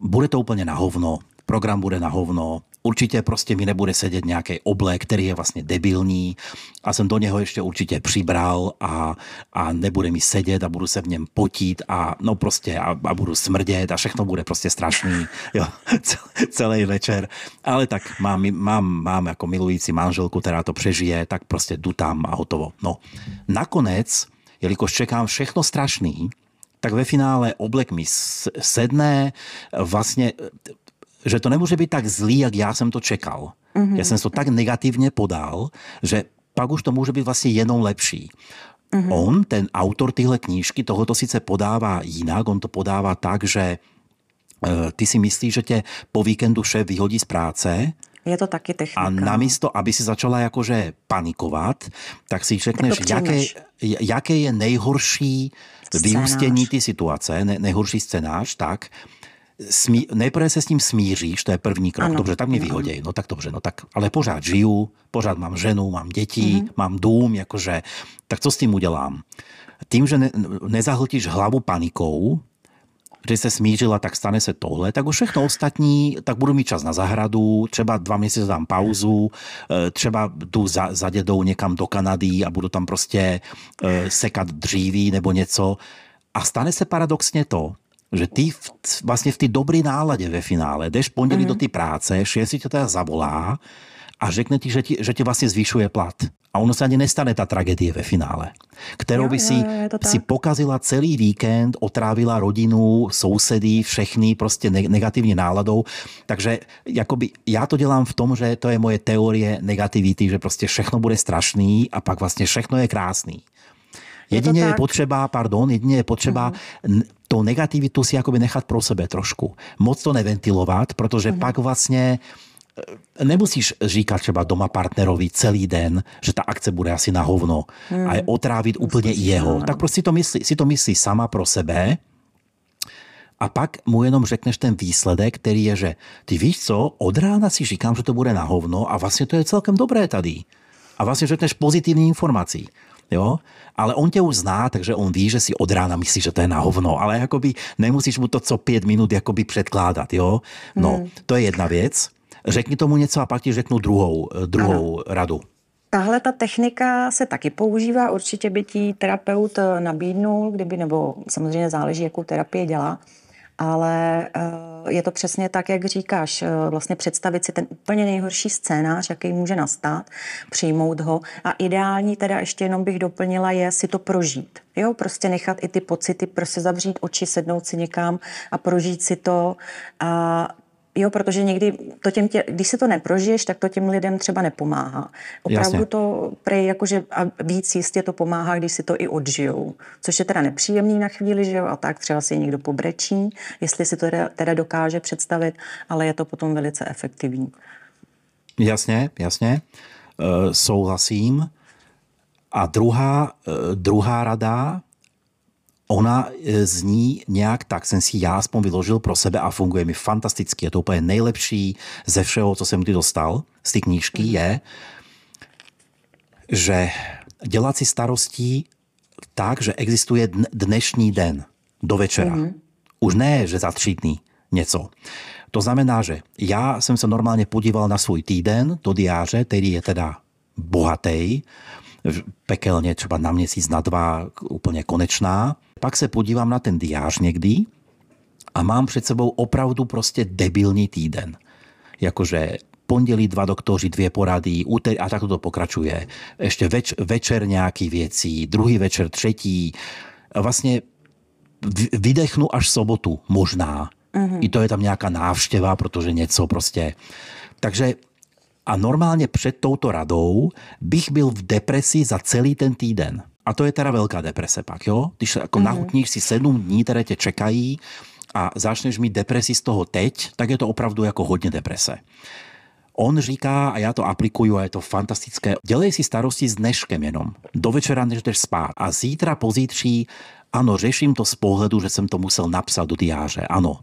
bude to úplně na hovno, program bude na hovno, určitě prostě mi nebude sedět nějaký oblek, který je vlastně debilní a jsem do něho ještě určitě přibral a, a nebude mi sedět a budu se v něm potít a no prostě a, a budu smrdět a všechno bude prostě strašný (laughs) jo, celý večer. Ale tak mám, mám, mám jako milující manželku, která to přežije, tak prostě jdu tam a hotovo. No, nakonec jelikož čekám všechno strašný, tak ve finále oblek mi sedne, vlastně, že to nemůže být tak zlý, jak já jsem to čekal. Mm-hmm. Já jsem to tak negativně podal, že pak už to může být vlastně jenom lepší. Mm-hmm. On, ten autor tyhle knížky, tohoto sice podává jinak, on to podává tak, že uh, ty si myslíš, že tě po víkendu šéf vyhodí z práce, Je to taky technika. A namísto, aby si začala jakože panikovat, tak si řekneš, tak jaké, jaké je nejhorší vyústění ty situace, ne, nejhorší scénář, tak smí, nejprve se s tím smíříš, to je první krok. Ano. Dobře, tak mě vyhoděj. No tak dobře, no tak, ale pořád žiju, pořád mám ženu, mám děti, mm-hmm. mám dům, jakože, tak co s tím udělám? Tím, že ne, nezahltíš hlavu panikou, že se smířila, tak stane se tohle, tak už všechno ostatní, tak budu mít čas na zahradu, třeba dva měsíce dám pauzu, e, třeba jdu za, za dědou někam do Kanady a budu tam prostě e, sekat dříví nebo něco. A stane se paradoxně to, že ty v, vlastně v té dobré náladě ve finále jdeš pondělí mm-hmm. do té práce, šéf si tě teda zavolá a řekne ti, že ti, že ti vlastně zvyšuje plat. A ono se ani nestane ta tragédie ve finále, kterou by si, si pokazila celý víkend, otrávila rodinu, sousedy, všechny prostě negativní náladou. Takže jakoby, já to dělám v tom, že to je moje teorie negativity, že prostě všechno bude strašný a pak vlastně všechno je krásný. Jedině je, je potřeba, pardon, jedině je potřeba tu negativitu si jakoby nechat pro sebe trošku. Moc to neventilovat, protože mm-hmm. pak vlastně nemusíš říkat třeba doma partnerovi celý den, že ta akce bude asi na hovno hmm. a je otrávit úplně i jeho. Tak prostě si to, myslí, si to myslí sama pro sebe a pak mu jenom řekneš ten výsledek, který je, že ty víš co, od rána si říkám, že to bude na hovno a vlastně to je celkem dobré tady. A vlastně řekneš pozitivní informací jo? Ale on tě už zná, takže on ví, že si od rána myslí, že to je na hovno, ale jakoby nemusíš mu to co pět minut jakoby předkládat, jo? No, hmm. to je jedna věc. Řekni tomu něco a pak ti řeknu druhou, eh, druhou ano. radu. Tahle ta technika se taky používá, určitě by ti terapeut eh, nabídnul, kdyby, nebo samozřejmě záleží, jakou terapii dělá, ale eh, je to přesně tak, jak říkáš, vlastně představit si ten úplně nejhorší scénář, jaký může nastat, přijmout ho a ideální teda ještě jenom bych doplnila je si to prožít. Jo, prostě nechat i ty pocity, prostě zavřít oči, sednout si někam a prožít si to a Jo, protože někdy to těm tě, když se to neprožiješ, tak to těm lidem třeba nepomáhá. Opravdu Jasně. to prej jakože a víc jistě to pomáhá, když si to i odžijou. Což je teda nepříjemný na chvíli, že jo, a tak třeba si někdo pobrečí, jestli si to teda, teda dokáže představit, ale je to potom velice efektivní. Jasně, jasně, e, souhlasím. A druhá, e, druhá rada, ona e, zní nějak tak, jsem si já aspoň vyložil pro sebe a funguje mi fantasticky. Je to úplně nejlepší ze všeho, co jsem kdy dostal z té knížky, je, že dělat si starostí tak, že existuje dnešní den do večera. Mm-hmm. Už ne, že za tři dny něco. To znamená, že já jsem se normálně podíval na svůj týden do diáře, který je teda bohatý, pekelně třeba na měsíc, na dva, úplně konečná. Pak se podívám na ten diář někdy a mám před sebou opravdu prostě debilní týden. Jakože pondělí dva doktoři, dvě porady, úter a tak to pokračuje. Ještě več, večer nějaký věcí, druhý večer, třetí. Vlastně vydechnu až sobotu, možná. Mm-hmm. I to je tam nějaká návštěva, protože něco prostě. Takže a normálně před touto radou bych byl v depresi za celý ten týden. A to je teda velká deprese pak, jo? Když jako mm-hmm. nahutníš si sedm dní, které tě čekají a začneš mít depresi z toho teď, tak je to opravdu jako hodně deprese. On říká, a já to aplikuju a je to fantastické, dělej si starosti s dneškem jenom. Do večera než jdeš spát. A zítra, pozítří, ano, řeším to z pohledu, že jsem to musel napsat do diáře. Ano,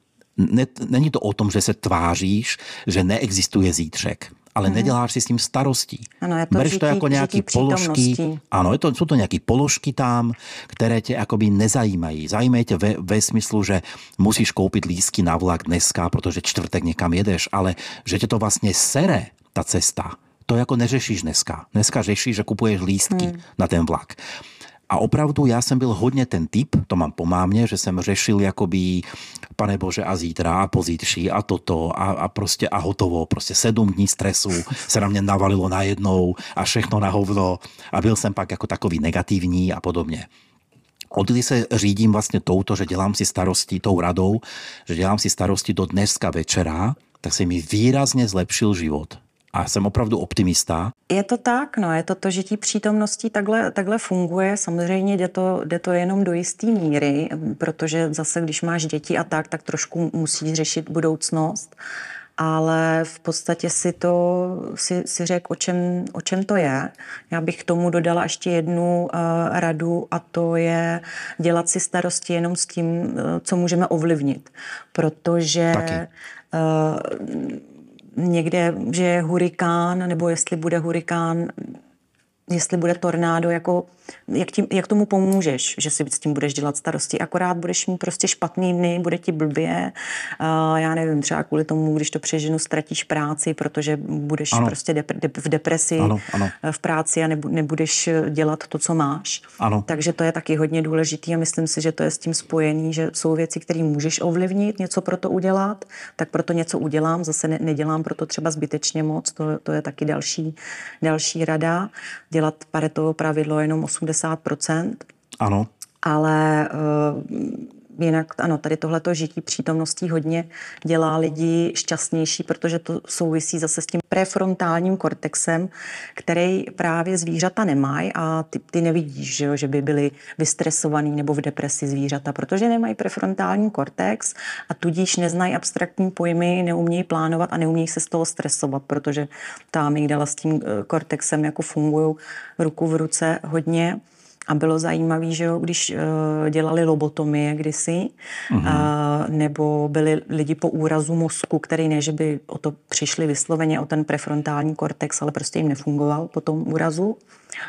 není to o tom, že se tváříš, že neexistuje zítřek ale hmm. neděláš si s tím starostí. Ano, je to Bereš to jako nějaké položky. Ano, je to, jsou to nějaké položky tam, které tě jakoby nezajímají. Zajímají tě ve, ve smyslu, že musíš koupit lístky na vlak dneska, protože čtvrtek někam jedeš, ale že tě to vlastně sere, ta cesta, to jako neřešíš dneska. Dneska řešíš, že kupuješ lístky hmm. na ten vlak. A opravdu já jsem byl hodně ten typ, to mám po mámě, že jsem řešil jakoby, pane bože, a zítra, a pozítří, a toto, a, a prostě a hotovo. Prostě sedm dní stresu se na mě navalilo najednou a všechno na hovno. A byl jsem pak jako takový negativní a podobně. Odkdy se řídím vlastně touto, že dělám si starosti tou radou, že dělám si starosti do dneska večera, tak se mi výrazně zlepšil život a jsem opravdu optimista. Je to tak, no, je to to, že tí přítomností takhle, takhle funguje. Samozřejmě jde to, jde to jenom do jisté míry, protože zase, když máš děti a tak, tak trošku musíš řešit budoucnost. ale v podstatě si to si, si řekl, o čem, o čem to je. Já bych k tomu dodala ještě jednu uh, radu a to je dělat si starosti jenom s tím, uh, co můžeme ovlivnit. Protože uh, někde, že je hurikán, nebo jestli bude hurikán, jestli bude tornádo, jako, jak, tím, jak tomu pomůžeš, že si s tím budeš dělat starosti. Akorát budeš mít prostě špatný dny, bude ti blbě. Uh, já nevím, třeba kvůli tomu, když to přeženu, ztratíš práci, protože budeš ano. prostě dep- dep- v depresi ano, ano. v práci a nebudeš dělat to, co máš. Ano. Takže to je taky hodně důležitý a myslím si, že to je s tím spojený, že jsou věci, které můžeš ovlivnit, něco pro to udělat, tak proto něco udělám, zase ne- nedělám proto třeba zbytečně moc, to, to je taky další, další rada dělat Paretovo pravidlo jenom 80%. Ano. Ale uh, jinak ano, tady tohleto žití přítomností hodně dělá lidi šťastnější, protože to souvisí zase s tím prefrontálním kortexem, který právě zvířata nemají a ty, ty nevidíš, že, jo, že by byli vystresovaný nebo v depresi zvířata, protože nemají prefrontální kortex a tudíž neznají abstraktní pojmy, neumějí plánovat a neumějí se z toho stresovat, protože ta amygdala s tím eh, kortexem jako fungují ruku v ruce hodně. A bylo zajímavé, že jo, když uh, dělali lobotomie kdysi, uh-huh. uh, nebo byli lidi po úrazu mozku, který ne, že by o to přišli vysloveně, o ten prefrontální kortex, ale prostě jim nefungoval po tom úrazu,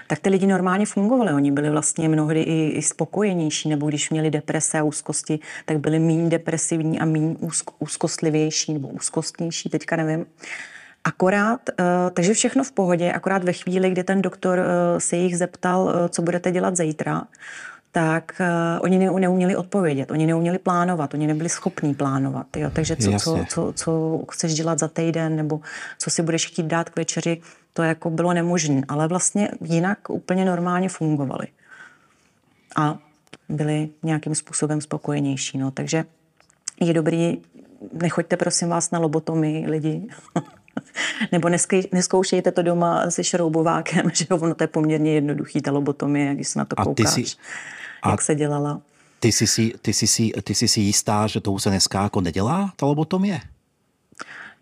tak ty lidi normálně fungovali. Oni byli vlastně mnohdy i, i spokojenější, nebo když měli deprese a úzkosti, tak byli méně depresivní a méně úzk, úzkostlivější nebo úzkostnější, teďka nevím. Akorát, eh, takže všechno v pohodě, akorát ve chvíli, kdy ten doktor eh, se jich zeptal, eh, co budete dělat zítra, tak uh, oni ne, neuměli odpovědět, oni neuměli plánovat, oni nebyli schopní plánovat. Jo? Takže co, co, co, co chceš dělat za týden, nebo co si budeš chtít dát k večeři, to jako bylo nemožné. Ale vlastně jinak úplně normálně fungovali. A byli nějakým způsobem spokojenější. No. Takže je dobrý, nechoďte prosím vás na lobotomii lidi. (laughs) Nebo neskoušejte to doma se šroubovákem, (laughs) že ono to je poměrně jednoduchý, ta lobotomie, když se na to a koukáš, ty si, a jak se dělala. Ty jsi, si, ty, jsi si, ty jsi si jistá, že to už se dneska jako nedělá, ta lobotomie?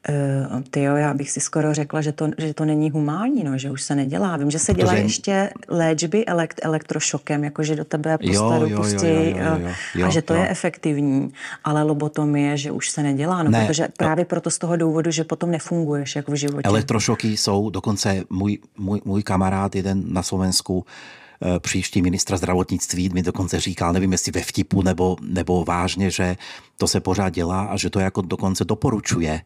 Uh, ty jo, já bych si skoro řekla, že to, že to není humánní, no, že už se nedělá. Vím, že se dělá Protože... ještě léčby elekt, elektrošokem, jakože do tebe postaru pustí a že to jo. je efektivní, ale lobotomie, že už se nedělá, no, ne, protože právě proto z toho důvodu, že potom nefunguješ jako v životě. Elektrošoky jsou, dokonce můj, můj, můj kamarád jeden na Slovensku, eh, příští ministra zdravotnictví mi dokonce říkal, nevím jestli ve vtipu nebo, nebo vážně, že to se pořád dělá a že to jako dokonce doporučuje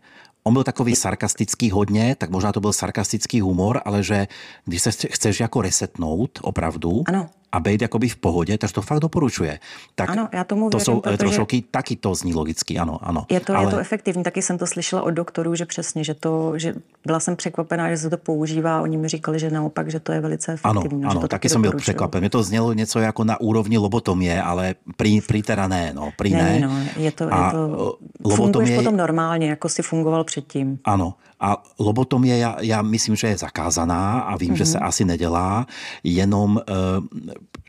on byl takový sarkastický hodně, tak možná to byl sarkastický humor, ale že když se chceš jako resetnout opravdu, ano a být jakoby v pohodě, takže to fakt doporučuje. Tak ano, já tomu to věřím, jsou elektrošoky, protože... taky to zní logicky, ano, ano. Je to, ale... je to efektivní, taky jsem to slyšela od doktorů, že přesně, že to, že byla jsem překvapená, že se to používá, oni mi říkali, že naopak, že to je velice efektivní. Ano, ano, to taky, taky jsem byl překvapen. Mně to znělo něco jako na úrovni lobotomie, ale prý, prý teda ne, no, prý ne. No, je to, a je to, lobotomie... funguješ potom normálně, jako si fungoval předtím. Ano, a lobotomie já, já myslím, že je zakázaná a vím, mm-hmm. že se mhm. asi nedělá, jenom uh,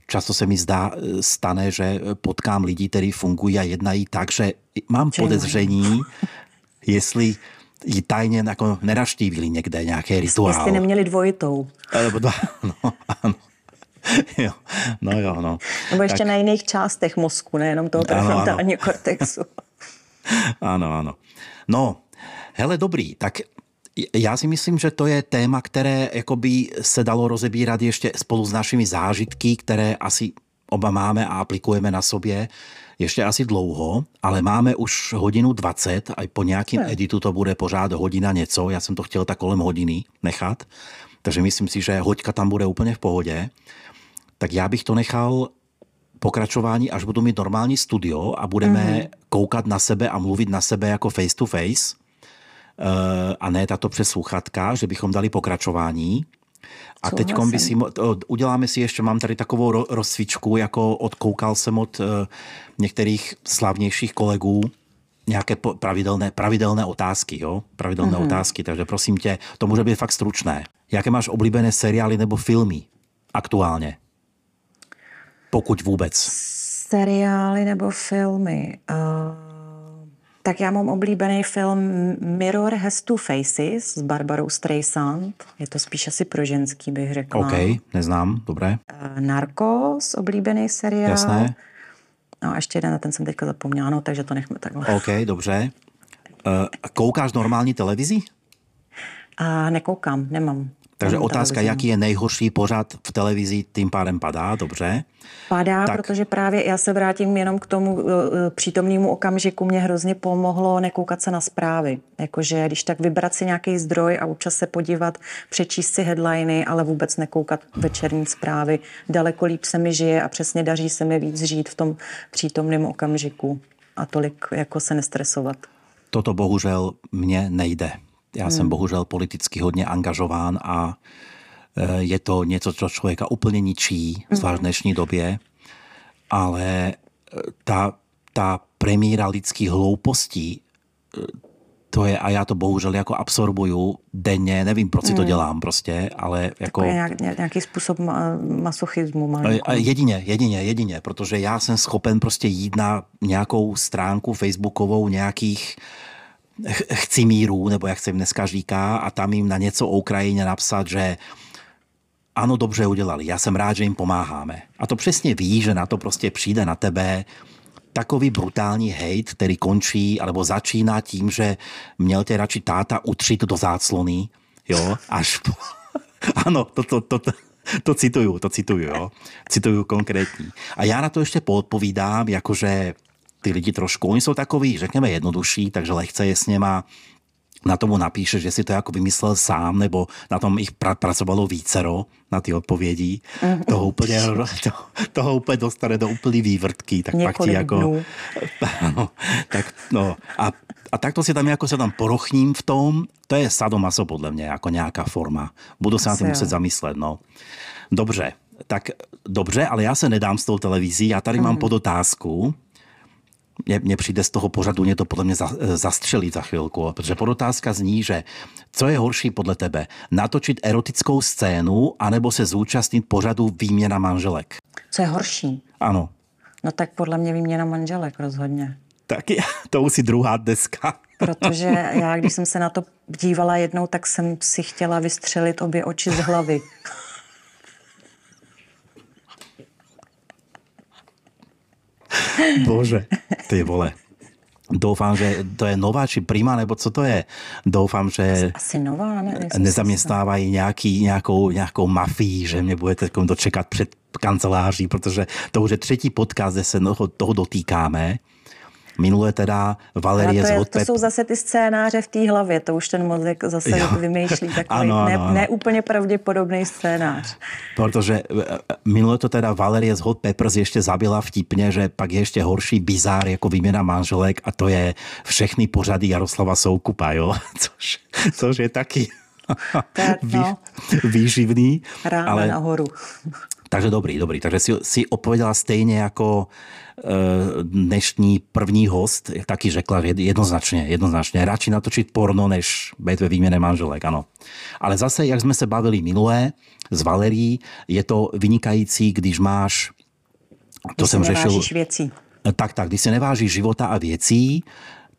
často se mi zdá, e, stane, že potkám lidi, kteří fungují a jednají tak, že mám podezření, (laughs) jestli ji tajně jako neraštívili někde nějaké rituál. Jestli neměli dvojitou. (laughs) No, ano. Jo, no jo, no. Nebo ještě tak. na jiných částech mozku, nejenom toho prefrontálního kortexu. (laughs) Ano, ano. No, hele, dobrý, tak já si myslím, že to je téma, které jakoby se dalo rozebírat ještě spolu s našimi zážitky, které asi oba máme a aplikujeme na sobě ještě asi dlouho, ale máme už hodinu 20 a po nějakým ne. editu to bude pořád hodina něco. Já jsem to chtěl tak kolem hodiny nechat, takže myslím si, že hoďka tam bude úplně v pohodě. Tak já bych to nechal pokračování, až budu mít normální studio a budeme mm-hmm. koukat na sebe a mluvit na sebe jako face to face a ne tato přes sluchatka, že bychom dali pokračování. A teď by si, uděláme si ještě, mám tady takovou rozcvičku, jako odkoukal jsem od eh, některých slavnějších kolegů, nějaké pravidelné, pravidelné otázky, jo? Pravidelné mm-hmm. otázky, takže prosím tě, to může být fakt stručné. Jaké máš oblíbené seriály nebo filmy aktuálně? Pokud vůbec. Seriály nebo filmy? Uh tak já mám oblíbený film Mirror has two faces s Barbarou Streisand. Je to spíš asi pro ženský, bych řekla. OK, neznám, dobré. Eh, Narcos, oblíbený seriál. Jasné. No a ještě jeden, na ten jsem teďka zapomněla, no, takže to nechme takhle. OK, dobře. Uh, koukáš normální televizi? A nekoukám, nemám. Takže otázka, televizi. jaký je nejhorší pořad v televizi, tím pádem padá, dobře. Padá, Tak. protože právě já se vrátím jenom k tomu uh, přítomnému okamžiku. Mě hrozně pomohlo nekoukat se na zprávy. Jakože když tak vybrat si nějaký zdroj a občas se podívat, přečíst si headliny, ale vůbec nekoukat večerní zprávy. Daleko líp se mi žije a přesně daří se mi víc žít v tom přítomném okamžiku a tolik jako se nestresovat. Toto bohužel mně nejde. Já jsem bohužel politicky hodně angažován a eh, je to něco, co člověka úplně ničí, zvlášť v dnešní době. Ale eh, ta, ta premiéra lidských hloupostí, eh, to je, a já to bohužel jako absorbuju denně, nevím, proč si to dělám prostě, ale jako... Je nějak, nějaký způsob ma- masochismu. Malinko. Jedině, jedině, jedině, protože já jsem schopen prostě jít na nějakou stránku facebookovou nějakých ch- chcimírů, nebo jak se jim dneska říká, a tam jim na něco o Ukrajině napsat, že ano, dobře udělali, já jsem rád, že jim pomáháme. A to přesně ví, že na to prostě přijde na tebe takový brutální hejt, který končí, alebo začíná tím, že měl tě radši táta utřít do záclony, jo, až po... (laughs) ano, to, to, to, to, to cituju, to cituju, jo. Cituju konkrétní. A já na to ještě poodpovídám, jakože ty lidi trošku, oni jsou takový, řekněme, jednodušší, takže lehce je s něma na tomu napíše, že si to jako vymyslel sám, nebo na tom ich pra- pracovalo vícero na ty odpovědi. Toho úplně, to, toho úplně dostane do úplný vývrtky. Tak pak ti Několik jako, dnů. ano, (laughs) tak, no, a, a takto si tam jako se tam porochním v tom, to je sadomaso podle mě, jako nějaká forma. Budu se na tím jo. muset zamyslet, no. Dobře, tak dobře, ale já se nedám s tou televizí, já tady Mhm. mám podotázku, mně, mně přijde z toho pořadu, mě to podle mě za, zastřelí za chvilku, protože podotázka zní, že co je horší podle tebe, natočit erotickou scénu anebo se zúčastnit pořadu výměna manželek? Co je horší? Ano. No tak podle mě výměna manželek rozhodně. Tak je, to už si druhá deska. Protože já, když jsem se na to dívala jednou, tak jsem si chtěla vystřelit obě oči z hlavy. (laughs) (laughs) Bože, ty vole. Doufám, že to je nová či prima, nebo co to je? Doufám, že Asi nová, ne? nezaměstnávají nějaký, nějakou, nějakou mafii, že mě budete dočekat před kanceláří, protože to už je třetí podcast, kde se toho dotýkáme. Minule teda Ale Valerie to, z je, to Pep- jsou zase ty scénáře v té hlavě, to už ten mozek zase Jo. vymýšlí (laughs) takový Ano, ano, ne, ano. neúplně pravděpodobný scénář. Protože e, e, minule to teda Valerie z Hot Peppers ještě zabila vtipně, že pak je ještě horší bizár jako výměna manželek a to je všechny pořady Jaroslava Soukupa, jo? (laughs) Což, což je taky Tak, (laughs) no. výživný. Rána ale, nahoru. Takže dobrý, dobrý. Takže si, si odpověděla stejně jako e, dnešní první host, taky řekla jednoznačně, jednoznačně. Radši natočit porno, než být ve výměně manželek, ano. Ale zase, jak jsme se bavili minulé s Valerí, je to vynikající, když máš to Když jsem si řešil. věcí. Tak, tak, když se nevážíš života a věcí,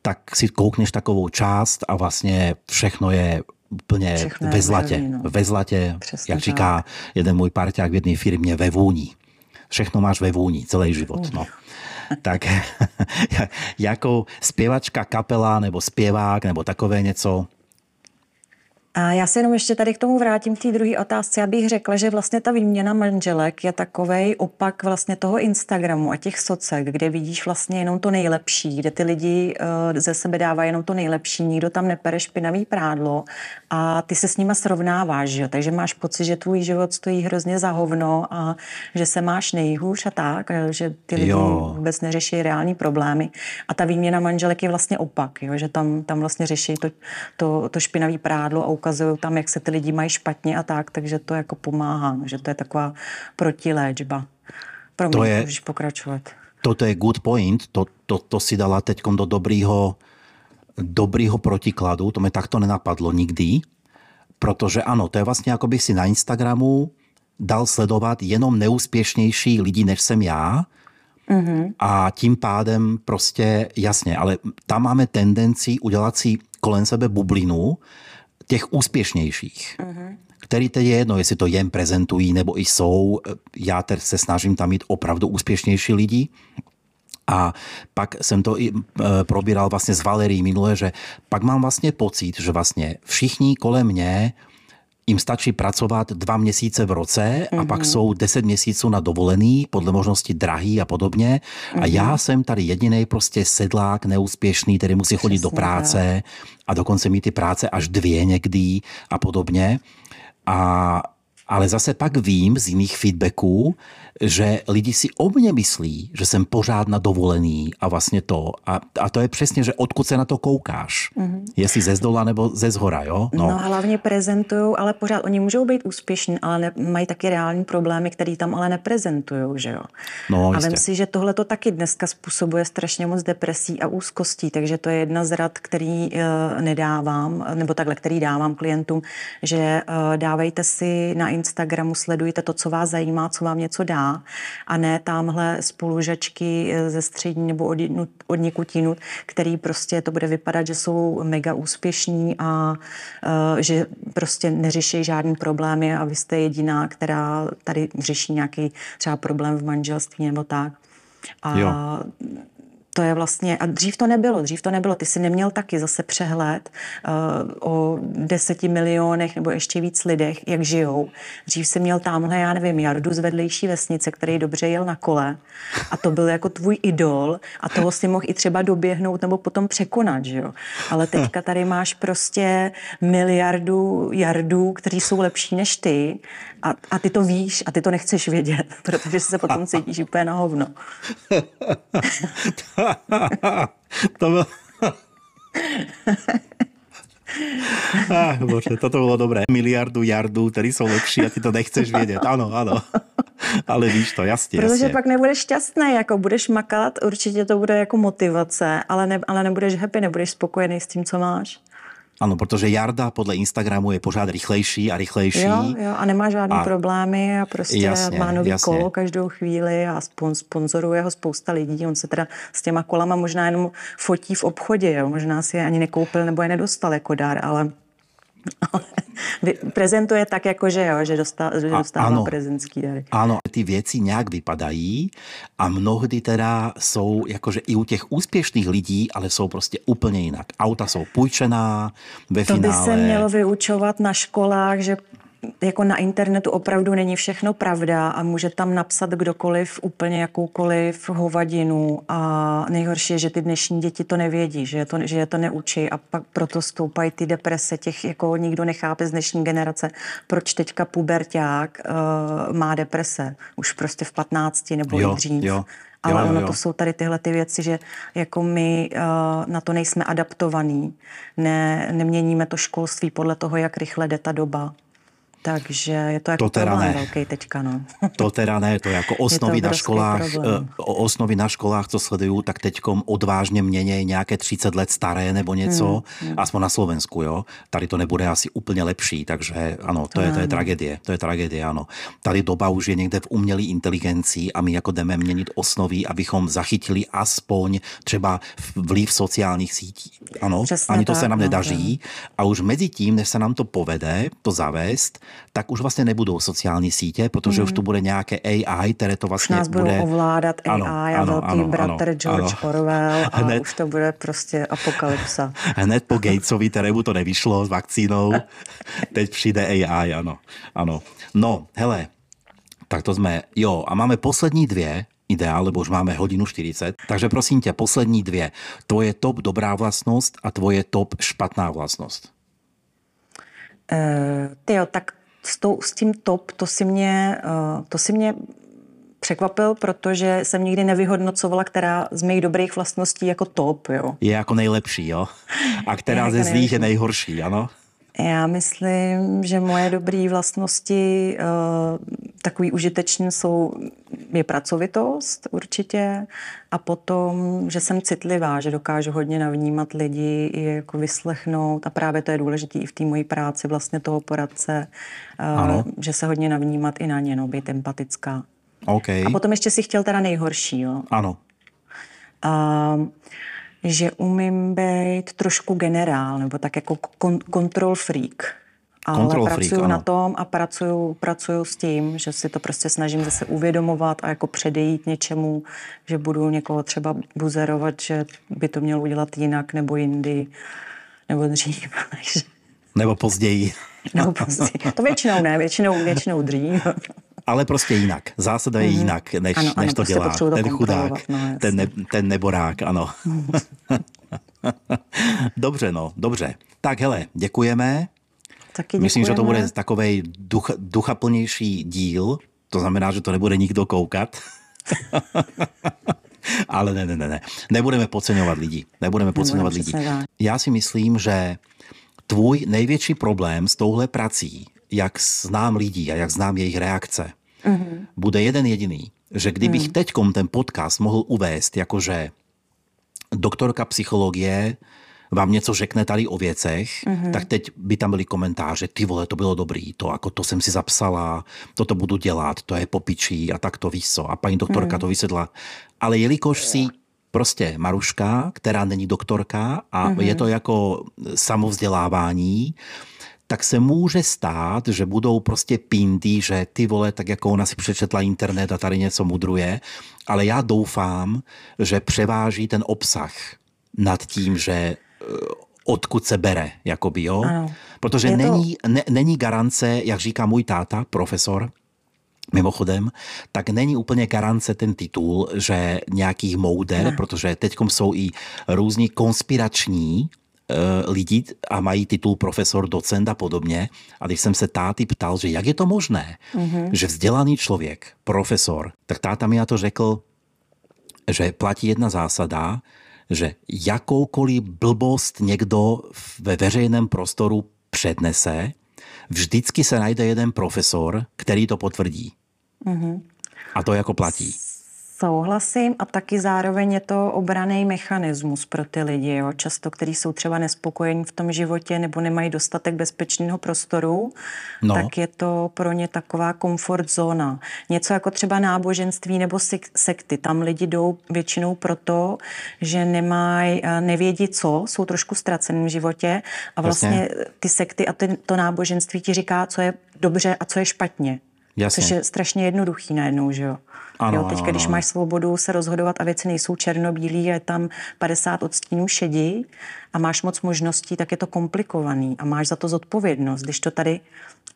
tak si koukneš takovou část a vlastně všechno je úplně Všechno ve zlatě. růžový, no. Ve zlatě, Přesně jak tak. říká jeden můj parťák v jedné firmě, ve vůni. Všechno máš ve vůni, celý život. No. Tak (laughs) jako zpěvačka, kapela nebo zpěvák nebo takové něco, A já se jenom ještě tady k tomu vrátím k té druhé otázce. Já bych řekla, že vlastně ta výměna manželek je takovej opak vlastně toho Instagramu a těch socek, kde vidíš vlastně jenom to nejlepší, kde ty lidi uh, ze sebe dávají jenom to nejlepší, nikdo tam nepere špinavý prádlo a ty se s nima srovnáváš, že? jo? takže máš pocit, že tvůj život stojí hrozně za hovno a že se máš nejhůř a tak, a že ty lidi Jo. vůbec neřeší reální problémy. A ta výměna manželek je vlastně opak, jo? že tam, tam vlastně řeší to, to, to špinavý prádlo a ukazují tam, jak se ty lidi mají špatně a tak, takže to jako pomáhá, no, že to je taková protiléčba. Pro To je- můžeš pokračovat. Toto je good point, to, to, to si dala teď do dobrýho, dobrýho protikladu, to mě takto nenapadlo nikdy, protože ano, to je vlastně jako bych si na Instagramu dal sledovat jenom neúspěšnější lidi, než jsem já Mm-hmm. A tím pádem prostě jasně, ale tam máme tendenci udělat si kolem sebe bublinu těch úspěšnějších. Mm-hmm který teď je jedno, jestli to jen prezentují nebo i jsou. Já teď se snažím tam mít opravdu úspěšnější lidi. A pak jsem to i e, probíral vlastně s Valerí minule, že pak mám vlastně pocit, že vlastně všichni kolem mě im stačí pracovat dva měsíce v roce mm-hmm. a pak mhm. jsou deset měsíců na dovolený, podle možnosti drahý a podobně. Mm-hmm. A já mhm. jsem tady jediný prostě sedlák, neúspěšný, který musí chodit Přesně, do práce a dokonce mít ty práce až dvě někdy a podobně. A, ale zase pak vím z jiných feedbacků, že lidi si o mne myslí, že jsem pořád na dovolený a vlastně to. A, a to je přesně, že odkud se na to koukáš. Mm-hmm. Jestli ze zdola nebo ze zhora, jo? No, no hlavně prezentují, ale pořád oni můžou být úspěšní, ale ne, mají taky reální problémy, které tam ale neprezentují, že jo? No, a vím si, že tohle to taky dneska způsobuje strašně moc depresí a úzkostí, takže to je jedna z rad, který uh, nedávám, nebo takhle, který dávám klientům, že uh, dávejte si na Instagramu, sledujte to, co vás zajímá, co vám něco dá a ne tamhle spolužačky eh, ze střední nebo od, od někud jinut, který prostě to bude vypadat, že jsou mega úspěšní a uh, že prostě neřeší žádný problémy a vy jste jediná, která tady řeší nějaký třeba problém v manželství nebo tak. A jo to je vlastně, a dřív to nebylo, dřív to nebylo, ty si neměl taky zase přehled uh, o deseti milionech nebo ještě víc lidech, jak žijou. Dřív si měl tamhle, já nevím, Jardu z vedlejší vesnice, který dobře jel na kole a to byl jako tvůj idol a toho si mohl i třeba doběhnout nebo potom překonat, že jo. Ale teďka tady máš prostě miliardu Jardů, který jsou lepší než ty a, a ty to víš a ty to nechceš vědět, (laughs) protože se potom cítíš úplně na hovno. (laughs) to bylo... (laughs) Ach, bože, toto bolo dobré. Miliardu jardu, který jsou lepší a ty to nechceš vědět. Ano, ano. Ale víš to, jasně. Protože jasně. pak nebudeš šťastný, jako budeš makat, určitě to bude jako motivace, ale, ne, ale nebudeš happy, nebudeš spokojený s tím, co máš. Ano, protože Jarda podle Instagramu je pořád rychlejší a rychlejší. Jo, jo a nemá žádné a... problémy a prostě jasně, má nový jasně. kolo každou chvíli a spon, sponzoruje ho spousta lidí. On se teda s těma kolama možná jenom fotí v obchodě, jo. možná si je ani nekoupil nebo je nedostal jako dar, ale prezentuje tak, jako že, jo, že, dostal, že dostává ano, prezentský dary. Ano, ty věci nějak vypadají a mnohdy teda jsou jakože i u těch úspěšných lidí, ale jsou prostě úplně jinak. Auta jsou půjčená ve to finále. To by se mělo vyučovat na školách, že jako na internetu opravdu není všechno pravda a může tam napsat kdokoliv úplně jakoukoliv hovadinu a nejhorší je, že ty dnešní děti to nevědí, že je to, že je to neučí a pak proto stoupají ty deprese těch, jako nikdo nechápe z dnešní generace, proč teďka puberták uh, má deprese, už prostě v 15 nebo jo, i dřív. Jo. Ale jo, jo, ono to jsou tady tyhle ty věci, že jako my uh, na to nejsme adaptovaní, ne, neměníme to školství podle toho, jak rychle jde ta doba. Takže je to jako to teda problém ne. velký teďka, no. (laughs) To teda ne, to jako (laughs) osnovy to na školách, problém. Eh, osnovy na školách, co sledují, tak teďkom odvážně měnějí nějaké 30 let staré nebo něco, hmm, hmm. aspoň na Slovensku, jo. Tady to nebude asi úplně lepší, takže ano, to, to je, to je tragédie, to je tragédie, ano. Tady doba už je někde v umělé inteligenci a my jako jdeme měnit osnovy, abychom zachytili aspoň třeba vliv sociálních sítí. Ano, Přesně ani to tak, se nám no, nedaří. No. A už mezi tím, než se nám to povede, to zavést, tak už vlastně nebudou sociální sítě, protože mm. už tu bude nějaké AI, které to vlastně už nás bude... ovládat AI ano, a ano, velký ano, bratr ano, George ano. Orwell a Hned... už to bude prostě apokalypsa. (laughs) Hned po Gatesovi, kterému to nevyšlo s vakcínou, (laughs) teď přijde AI, ano. ano. No, hele, tak to jsme, jo, a máme poslední dvě, ideál, lebo už máme hodinu 40. Takže prosím tě, poslední dvě. Tvoje top dobrá vlastnost a tvoje top špatná vlastnost. Uh, tyjo, tak s, tou, s tím top, to si mě, uh, to si mě překvapil, protože jsem nikdy nevyhodnocovala, která z mých dobrých vlastností jako top, jo. Je jako nejlepší, jo? A která ze zlých je nejhorší, ano? Já myslím, že moje dobré vlastnosti uh, takový užitečný jsou je pracovitost určitě a potom, že jsem citlivá, že dokážu hodně navnímat lidi i jako vyslechnout a právě to je důležité i v té mojí práci vlastně toho poradce, uh, že se hodně navnímat i na ně, no, být empatická. Okay. A potom ještě si chtěl teda nejhorší, jo? Ano. A, že umím být trošku generál, nebo tak jako kon- control freak. Ale Control pracuju freak, na ano. tom a pracuju, pracuju s tím, že si to prostě snažím zase uvědomovat a jako předejít něčemu, že budu někoho třeba buzerovat, že by to měl udělat jinak nebo jindy, nebo dřív. (laughs) Nebo později. nebo později. To většinou ne, většinou, většinou dřív. Ale prostě jinak. Zásada je jinak, než, Ano, ano, než to prostě dělá ten chudák, no, ten, ne, ten neborák, ano. (laughs) dobře, no, dobře. Tak hele, děkujeme. Taky Myslím, že to děkujeme. bude takový duch, duchaplnější díl, to znamená, že to nebude nikdo koukat. (laughs) Ale ne, ne, ne, ne. Nebudeme podceňovat lidi. Nebudeme podceňovat lidi. Já si myslím, že tvůj největší problém s touhle prací, jak znám lidí a jak znám jejich reakce, mm-hmm. bude jeden jediný, že kdybych mm. teďkom ten podcast mohl uvést, jakože doktorka psychologie vám něco řekne tady o věcech, mm-hmm. tak teď by tam byly komentáře, ty vole, to bylo dobrý, to jako to jsem si zapsala, toto budu dělat, to je popičí a tak to víš co. A paní doktorka mm. to vysvětla. Ale jelikož si prostě Maruška, která není doktorka a mm-hmm. je to jako samovzdělávání, tak se může stát, že budou prostě pindy, že ty vole, tak jako ona si přečetla internet a tady něco mudruje, ale já doufám, že převáží ten obsah nad tím, že eh, odkud se bere, jakoby, jo? Ano. Protože to- není, ne, není garance, jak říká můj táta, profesor, Mimochodem, tak není úplně garance ten titul, že nějakých mouder, ne. protože teď jsou i různí konspirační eh, lidi a mají titul profesor, docent a podobně. A když jsem se táty ptal, že jak je to možné, mm-hmm. že vzdělaný člověk, profesor, tak táta mi na to řekl, že platí jedna zásada, že jakoukoliv blbost někdo ve veřejném prostoru přednese, vždycky se najde jeden profesor, který to potvrdí. Mm-hmm. A to jako platí. Souhlasím a taky zároveň je to obraný mechanismus pro ty lidi, jo? často, kteří jsou třeba nespokojení v tom životě nebo nemají dostatek bezpečného prostoru, No. tak je to pro ně taková komfort zóna. Něco jako třeba náboženství nebo sek- sekty. Tam lidi jdou většinou proto, že nemají, nevědí co, jsou trošku ztraceným v životě a vlastně Jasně. ty sekty a ty, to náboženství ti říká, co je dobře a co je špatně. Jasně. Což je strašně jednoduchý najednou, že jo? Ano, jo, teďka, ano, když ano. máš svobodu se rozhodovat a věci nejsou černobílý a je tam 50 odstínů šedí a máš moc možností, tak je to komplikovaný a máš za to zodpovědnost. Když to tady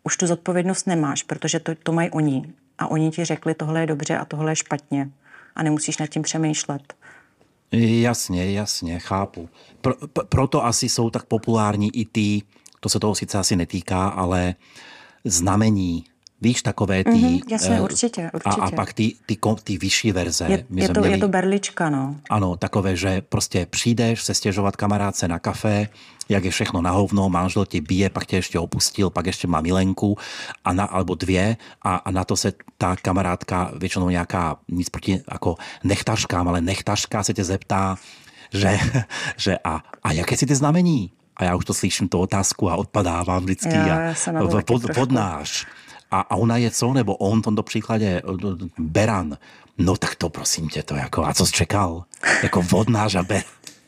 už tu zodpovědnost nemáš, protože to, to mají oni a oni ti řekli, tohle je dobře a tohle je špatně a nemusíš nad tím přemýšlet. Jasně, jasně, chápu. Pro, proto asi jsou tak populární i ty, to se toho sice asi netýká, ale znamení, víš, takové ty... Mhm, jasně, eh, určitě, A, a určitě. pak ty, ty, ty vyšší verze. Je, My je, to, měli- je to berlička, no. Ano, takové, že prostě přijdeš se stěžovat kamarádce na kafe, jak je všechno na hovno, manžel tě bije, pak tě ještě opustil, pak ještě má milenku, a na, alebo dvě a, a na to se ta kamarádka, většinou nějaká, nic proti jako nechtaškám, ale nechtaška se tě zeptá, že, (laughs) že a, a jaké si ty znamení? A já už to slyším, tu otázku a odpadávám vždycky Jo, a já jsem na to v- taky pod, podnáš. A, a ona je co? Nebo on v tomto příkladě eh, beran. No tak to prosím tě to jako, a co jsi čekal? Jako vodnář a ber.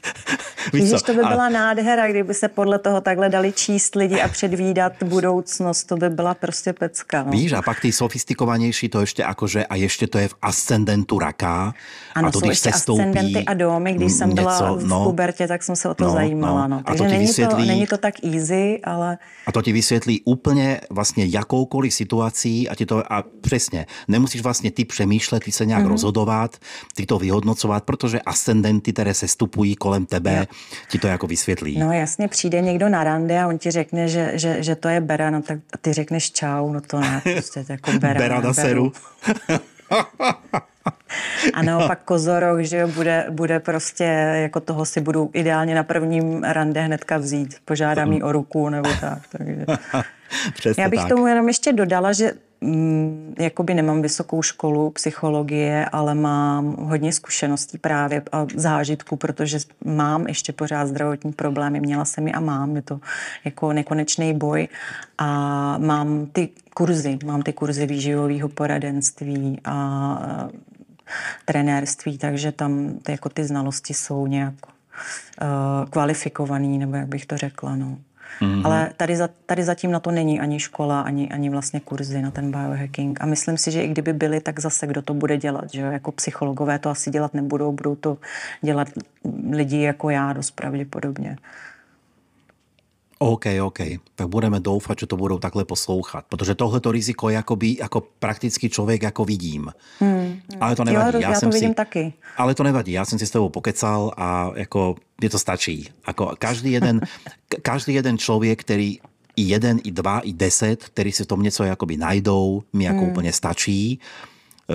(laughs) Víš co? to by A- byla nádhera, kdyby se podle toho takhle dali číst lidi a předvídat budoucnost. To by byla prostě pecka. No. Víš, a pak ty sofistikovanější to ještě akože, a ještě to je v ascendentu raka. Ano, a to, jsou když ještě se stoupí ascendenty a domy. Když jsem byla něco, v no, pubertě, tak jsem se o to no, zajímala. no. No. A Takže to ti není, vysvětlí- to, není to tak easy, ale A to ti vysvětlí úplně vlastně jakoukoliv situací a ti to, a přesně, nemusíš vlastně ty přemýšlet, ty se nějak Mhm. mm-hmm. rozhodovat, ty to vyhodnocovat, protože ascendenty, které se stupují kolem tebe, ti to jako vysvětlí. no jasně přijde někdo na rande a on ti řekne, že, že, že to je bera, no tak a ty řekneš čau, no to ne, prostě to jako bera. Bera na seru. (laughs) A naopak kozorok, že bude, bude prostě, jako toho si budu ideálně na prvním rande hnedka vzít. Požádám jí o ruku nebo tak. Takže. (laughs) Já bych tak. tomu jenom ještě dodala, že mm, jakoby nemám vysokou školu psychologie, ale mám hodně zkušeností právě a zážitku, protože mám ještě pořád zdravotní problémy, měla jsem je a mám, je to jako nekonečný boj a mám ty kurzy, mám ty kurzy výživového poradenství a trenérství, takže tam ty, jako ty znalosti jsou nějak uh, kvalifikovaný, nebo jak bych to řekla. No. Mm-hmm. Ale tady, za, tady zatím na to není ani škola, ani, ani vlastně kurzy na ten biohacking. A myslím si, že i kdyby byly, tak zase kdo to bude dělat. Že? Jako psychologové to asi dělat nebudou, budou to dělat lidi jako já dost pravděpodobně. OK, OK. Tak budeme doufat, že to budou takhle poslouchat. Protože tohleto riziko jakoby, jako praktický člověk jako vidím. Hmm. Ale to nevadí. Jo, já, já jsem to vidím si, taky. Ale to nevadí. Já jsem si s tebou pokecal a jako mě to stačí. Jako každý jeden, každý jeden člověk, který i jeden, i dva, i deset, který si v tom něco jakoby najdou, mi jako hmm. úplně stačí.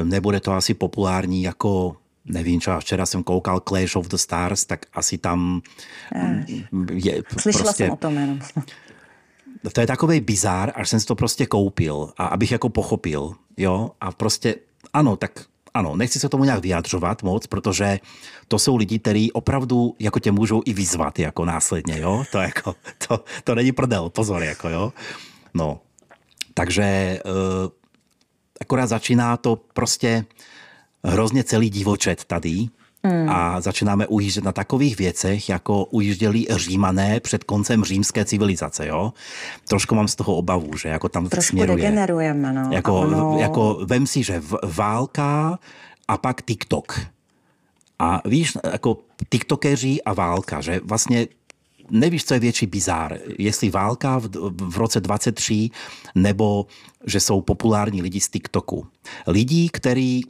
Nebude to asi populární jako nevím čo, včera jsem koukal Clash of the Stars, tak asi tam je Slyšela prostě, jsem o tom jenom. (laughs) To je takový bizár, až jsem si to prostě koupil a abych jako pochopil, jo, a prostě ano, tak ano, nechci se tomu nějak vyjadřovat moc, protože to jsou lidi, kteří opravdu jako tě můžou i vyzvat jako následně, jo, to jako, to, to není prdel, pozor, jako jo, no, takže uh, akorát začíná to prostě hrozně celý divočet tady. Hmm. A začínáme ujíždět na takových věcech, jako ujížděli římané před koncem římské civilizace. Jo? Trošku mám z toho obavu, že jako tam Trošku směruje. degenerujeme. No. Jako, ono... jako vem si, že válka a pak TikTok. A víš, jako TikTokeři a válka, že vlastně nevíš, co je větší bizár. Jestli válka v, v roce 23, nebo že jsou populární lidi z TikToku. Lidi, kteří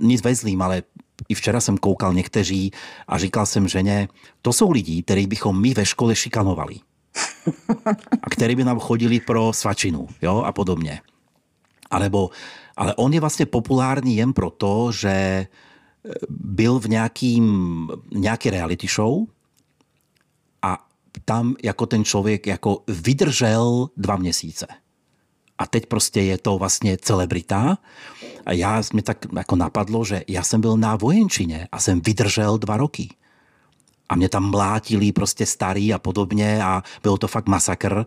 nic vezlým, ale i včera jsem koukal někteří a říkal jsem ženě, to jsou lidi, který bychom my ve škole šikanovali. A který by nám chodili pro svačinu jo, a podobně. Alebo, ale on je vlastně populární jen proto, že e, byl v nějakým, nějaké reality show a tam jako ten člověk jako vydržel dva měsíce. A teď prostě je to vlastně celebrita a já, mě tak jako napadlo, že já jsem byl na vojenčině a jsem vydržel dva roky. A mě tam mlátili prostě starý a podobně a bylo to fakt masakr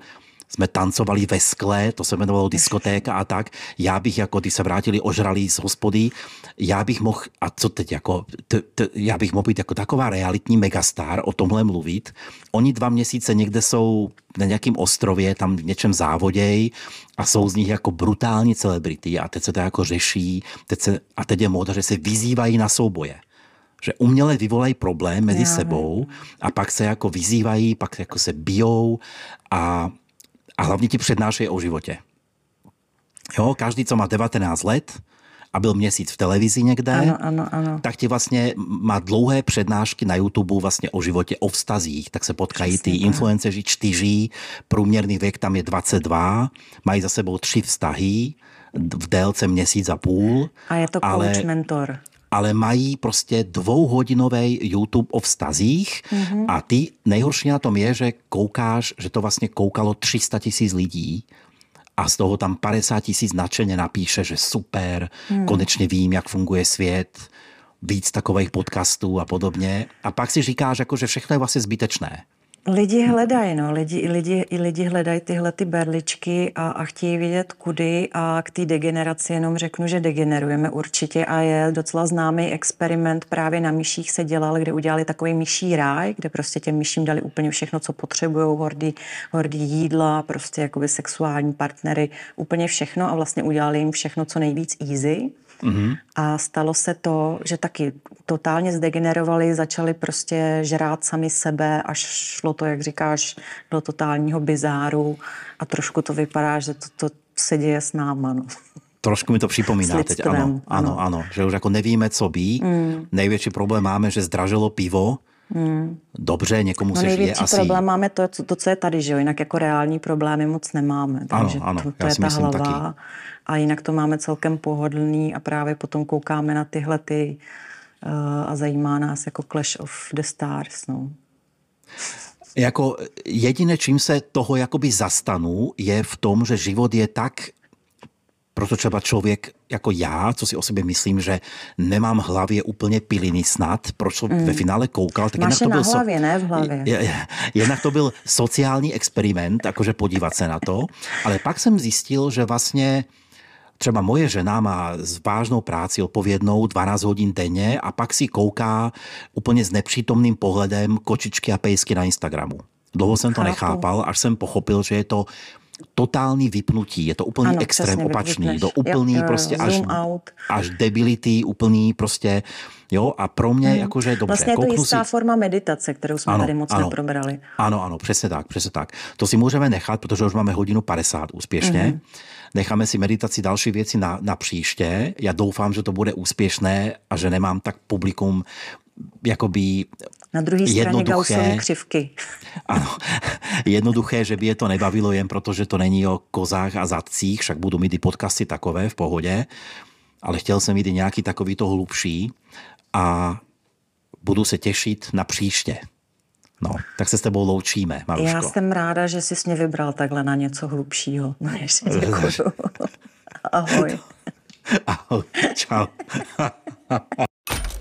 jsme tancovali ve skle, to se jmenovalo diskotéka a tak. Já bych, jako když se vrátili ožralí z hospody, já bych mohl, a co teď, jako, t, t, já bych mohl být jako taková realitní megastar, o tomhle mluvit. Oni dva měsíce někde jsou na nějakém ostrově, tam v něčem závoděj a jsou z nich jako brutální celebrity a teď se to jako řeší teď se, a teď je móda, že se vyzývají na souboje že uměle vyvolají problém mezi Já, sebou a pak se jako vyzývají, pak jako se bijou a a hlavně ti přednášejí o životě. Jo, každý, co má 19 let a byl měsíc v televizi někde, ano, ano, ano. tak ti vlastně má dlouhé přednášky na YouTube vlastně o životě, o vztazích, tak se potkají Přesně, ty influenceři čtyři, průměrný věk tam je 22, mají za sebou tři vztahy v délce měsíc a půl. A je to ale, coach mentor ale mají prostě dvouhodinový YouTube o vztazích mm-hmm. a ty nejhorší na tom je, že koukáš, že to vlastně koukalo 300 tisíc lidí a z toho tam 50 tisíc nadšeně napíše, že super, mm. konečně vím, jak funguje svět, víc takových podcastů a podobně. A pak si říkáš, jako, že všechno je vlastně zbytečné. Lidi hledají, no, lidi, lidi, i lidi hledají tyhle ty berličky a, a chtějí vědět kudy. A k té degeneraci jenom řeknu, že degenerujeme určitě. A je docela známý experiment právě na myších se dělal, kde udělali takový myší ráj, kde prostě těm myším dali úplně všechno, co potřebují, hordy, hordy jídla, prostě jakoby sexuální partnery, úplně všechno. A vlastně udělali jim všechno, co nejvíc easy Mm-hmm. A stalo se to, že taky totálně zdegenerovali, začali prostě žrát sami sebe, až šlo to, jak říkáš, do totálního bizáru a trošku to vypadá, že to, to se děje s náma. No. Trošku mi to připomíná teď, ano, ano, ano, ano, že už jako nevíme, co bí. Mm. Největší problém máme, že zdražilo pivo, hmm. dobře, někomu no, se žije asi... problém máme to, co, to, co je tady, že jo? Jinak jako reální problémy moc nemáme. Takže ano, ano, to, to je ta hlava. Taky. A jinak to máme celkem pohodlný a právě potom koukáme na tyhle ty uh, a zajímá nás jako Clash of the Stars. No. Jako jediné, čím se toho jakoby zastanu, je v tom, že život je tak proto třeba člověk jako já, co si o sobě myslím, že nemám v hlavě úplně piliny snad, proč mm. ve finále koukal. Tak Máš to byl na hlavě, so... ne v hlavě. Jednak to byl sociální experiment, jakože podívat se na to, ale pak jsem zjistil, že vlastně třeba moje žena má vážnou práci odpovědnou 12 hodin denně a pak si kouká úplně s nepřítomným pohledem kočičky a pejsky na Instagramu. Dlouho jsem to Chápu. nechápal, až jsem pochopil, že je to totální vypnutí, je to úplný ano, extrém opačný, vypneš. do úplný jo, prostě až, out. až debility, úplný prostě, jo, a pro mě hmm. jakože dobře. Vlastně je to jistá si... forma meditace, kterou jsme ano, tady moc ano, neprobrali. Ano, ano, přesně tak, přesně tak. To si můžeme nechat, protože už máme hodinu 50 úspěšně. Hmm. Necháme si meditaci další věci na, na příště. Já doufám, že to bude úspěšné a že nemám tak publikum jakoby na druhé straně Gaussovy křivky. (laughs) Ano, jednoduché, že by je to nebavilo jen proto, že to není o kozách a zadcích, však budu mít i podcasty takové v pohodě, ale chtěl jsem mít i nějaký takovýto hlubší a budu se těšit na příště. No, tak se s tebou loučíme, Maruško. Já jsem ráda, že jsi mě vybral takhle na něco hlubšího. (laughs) No, Ahoj. (laughs) Ahoj, čau. (laughs)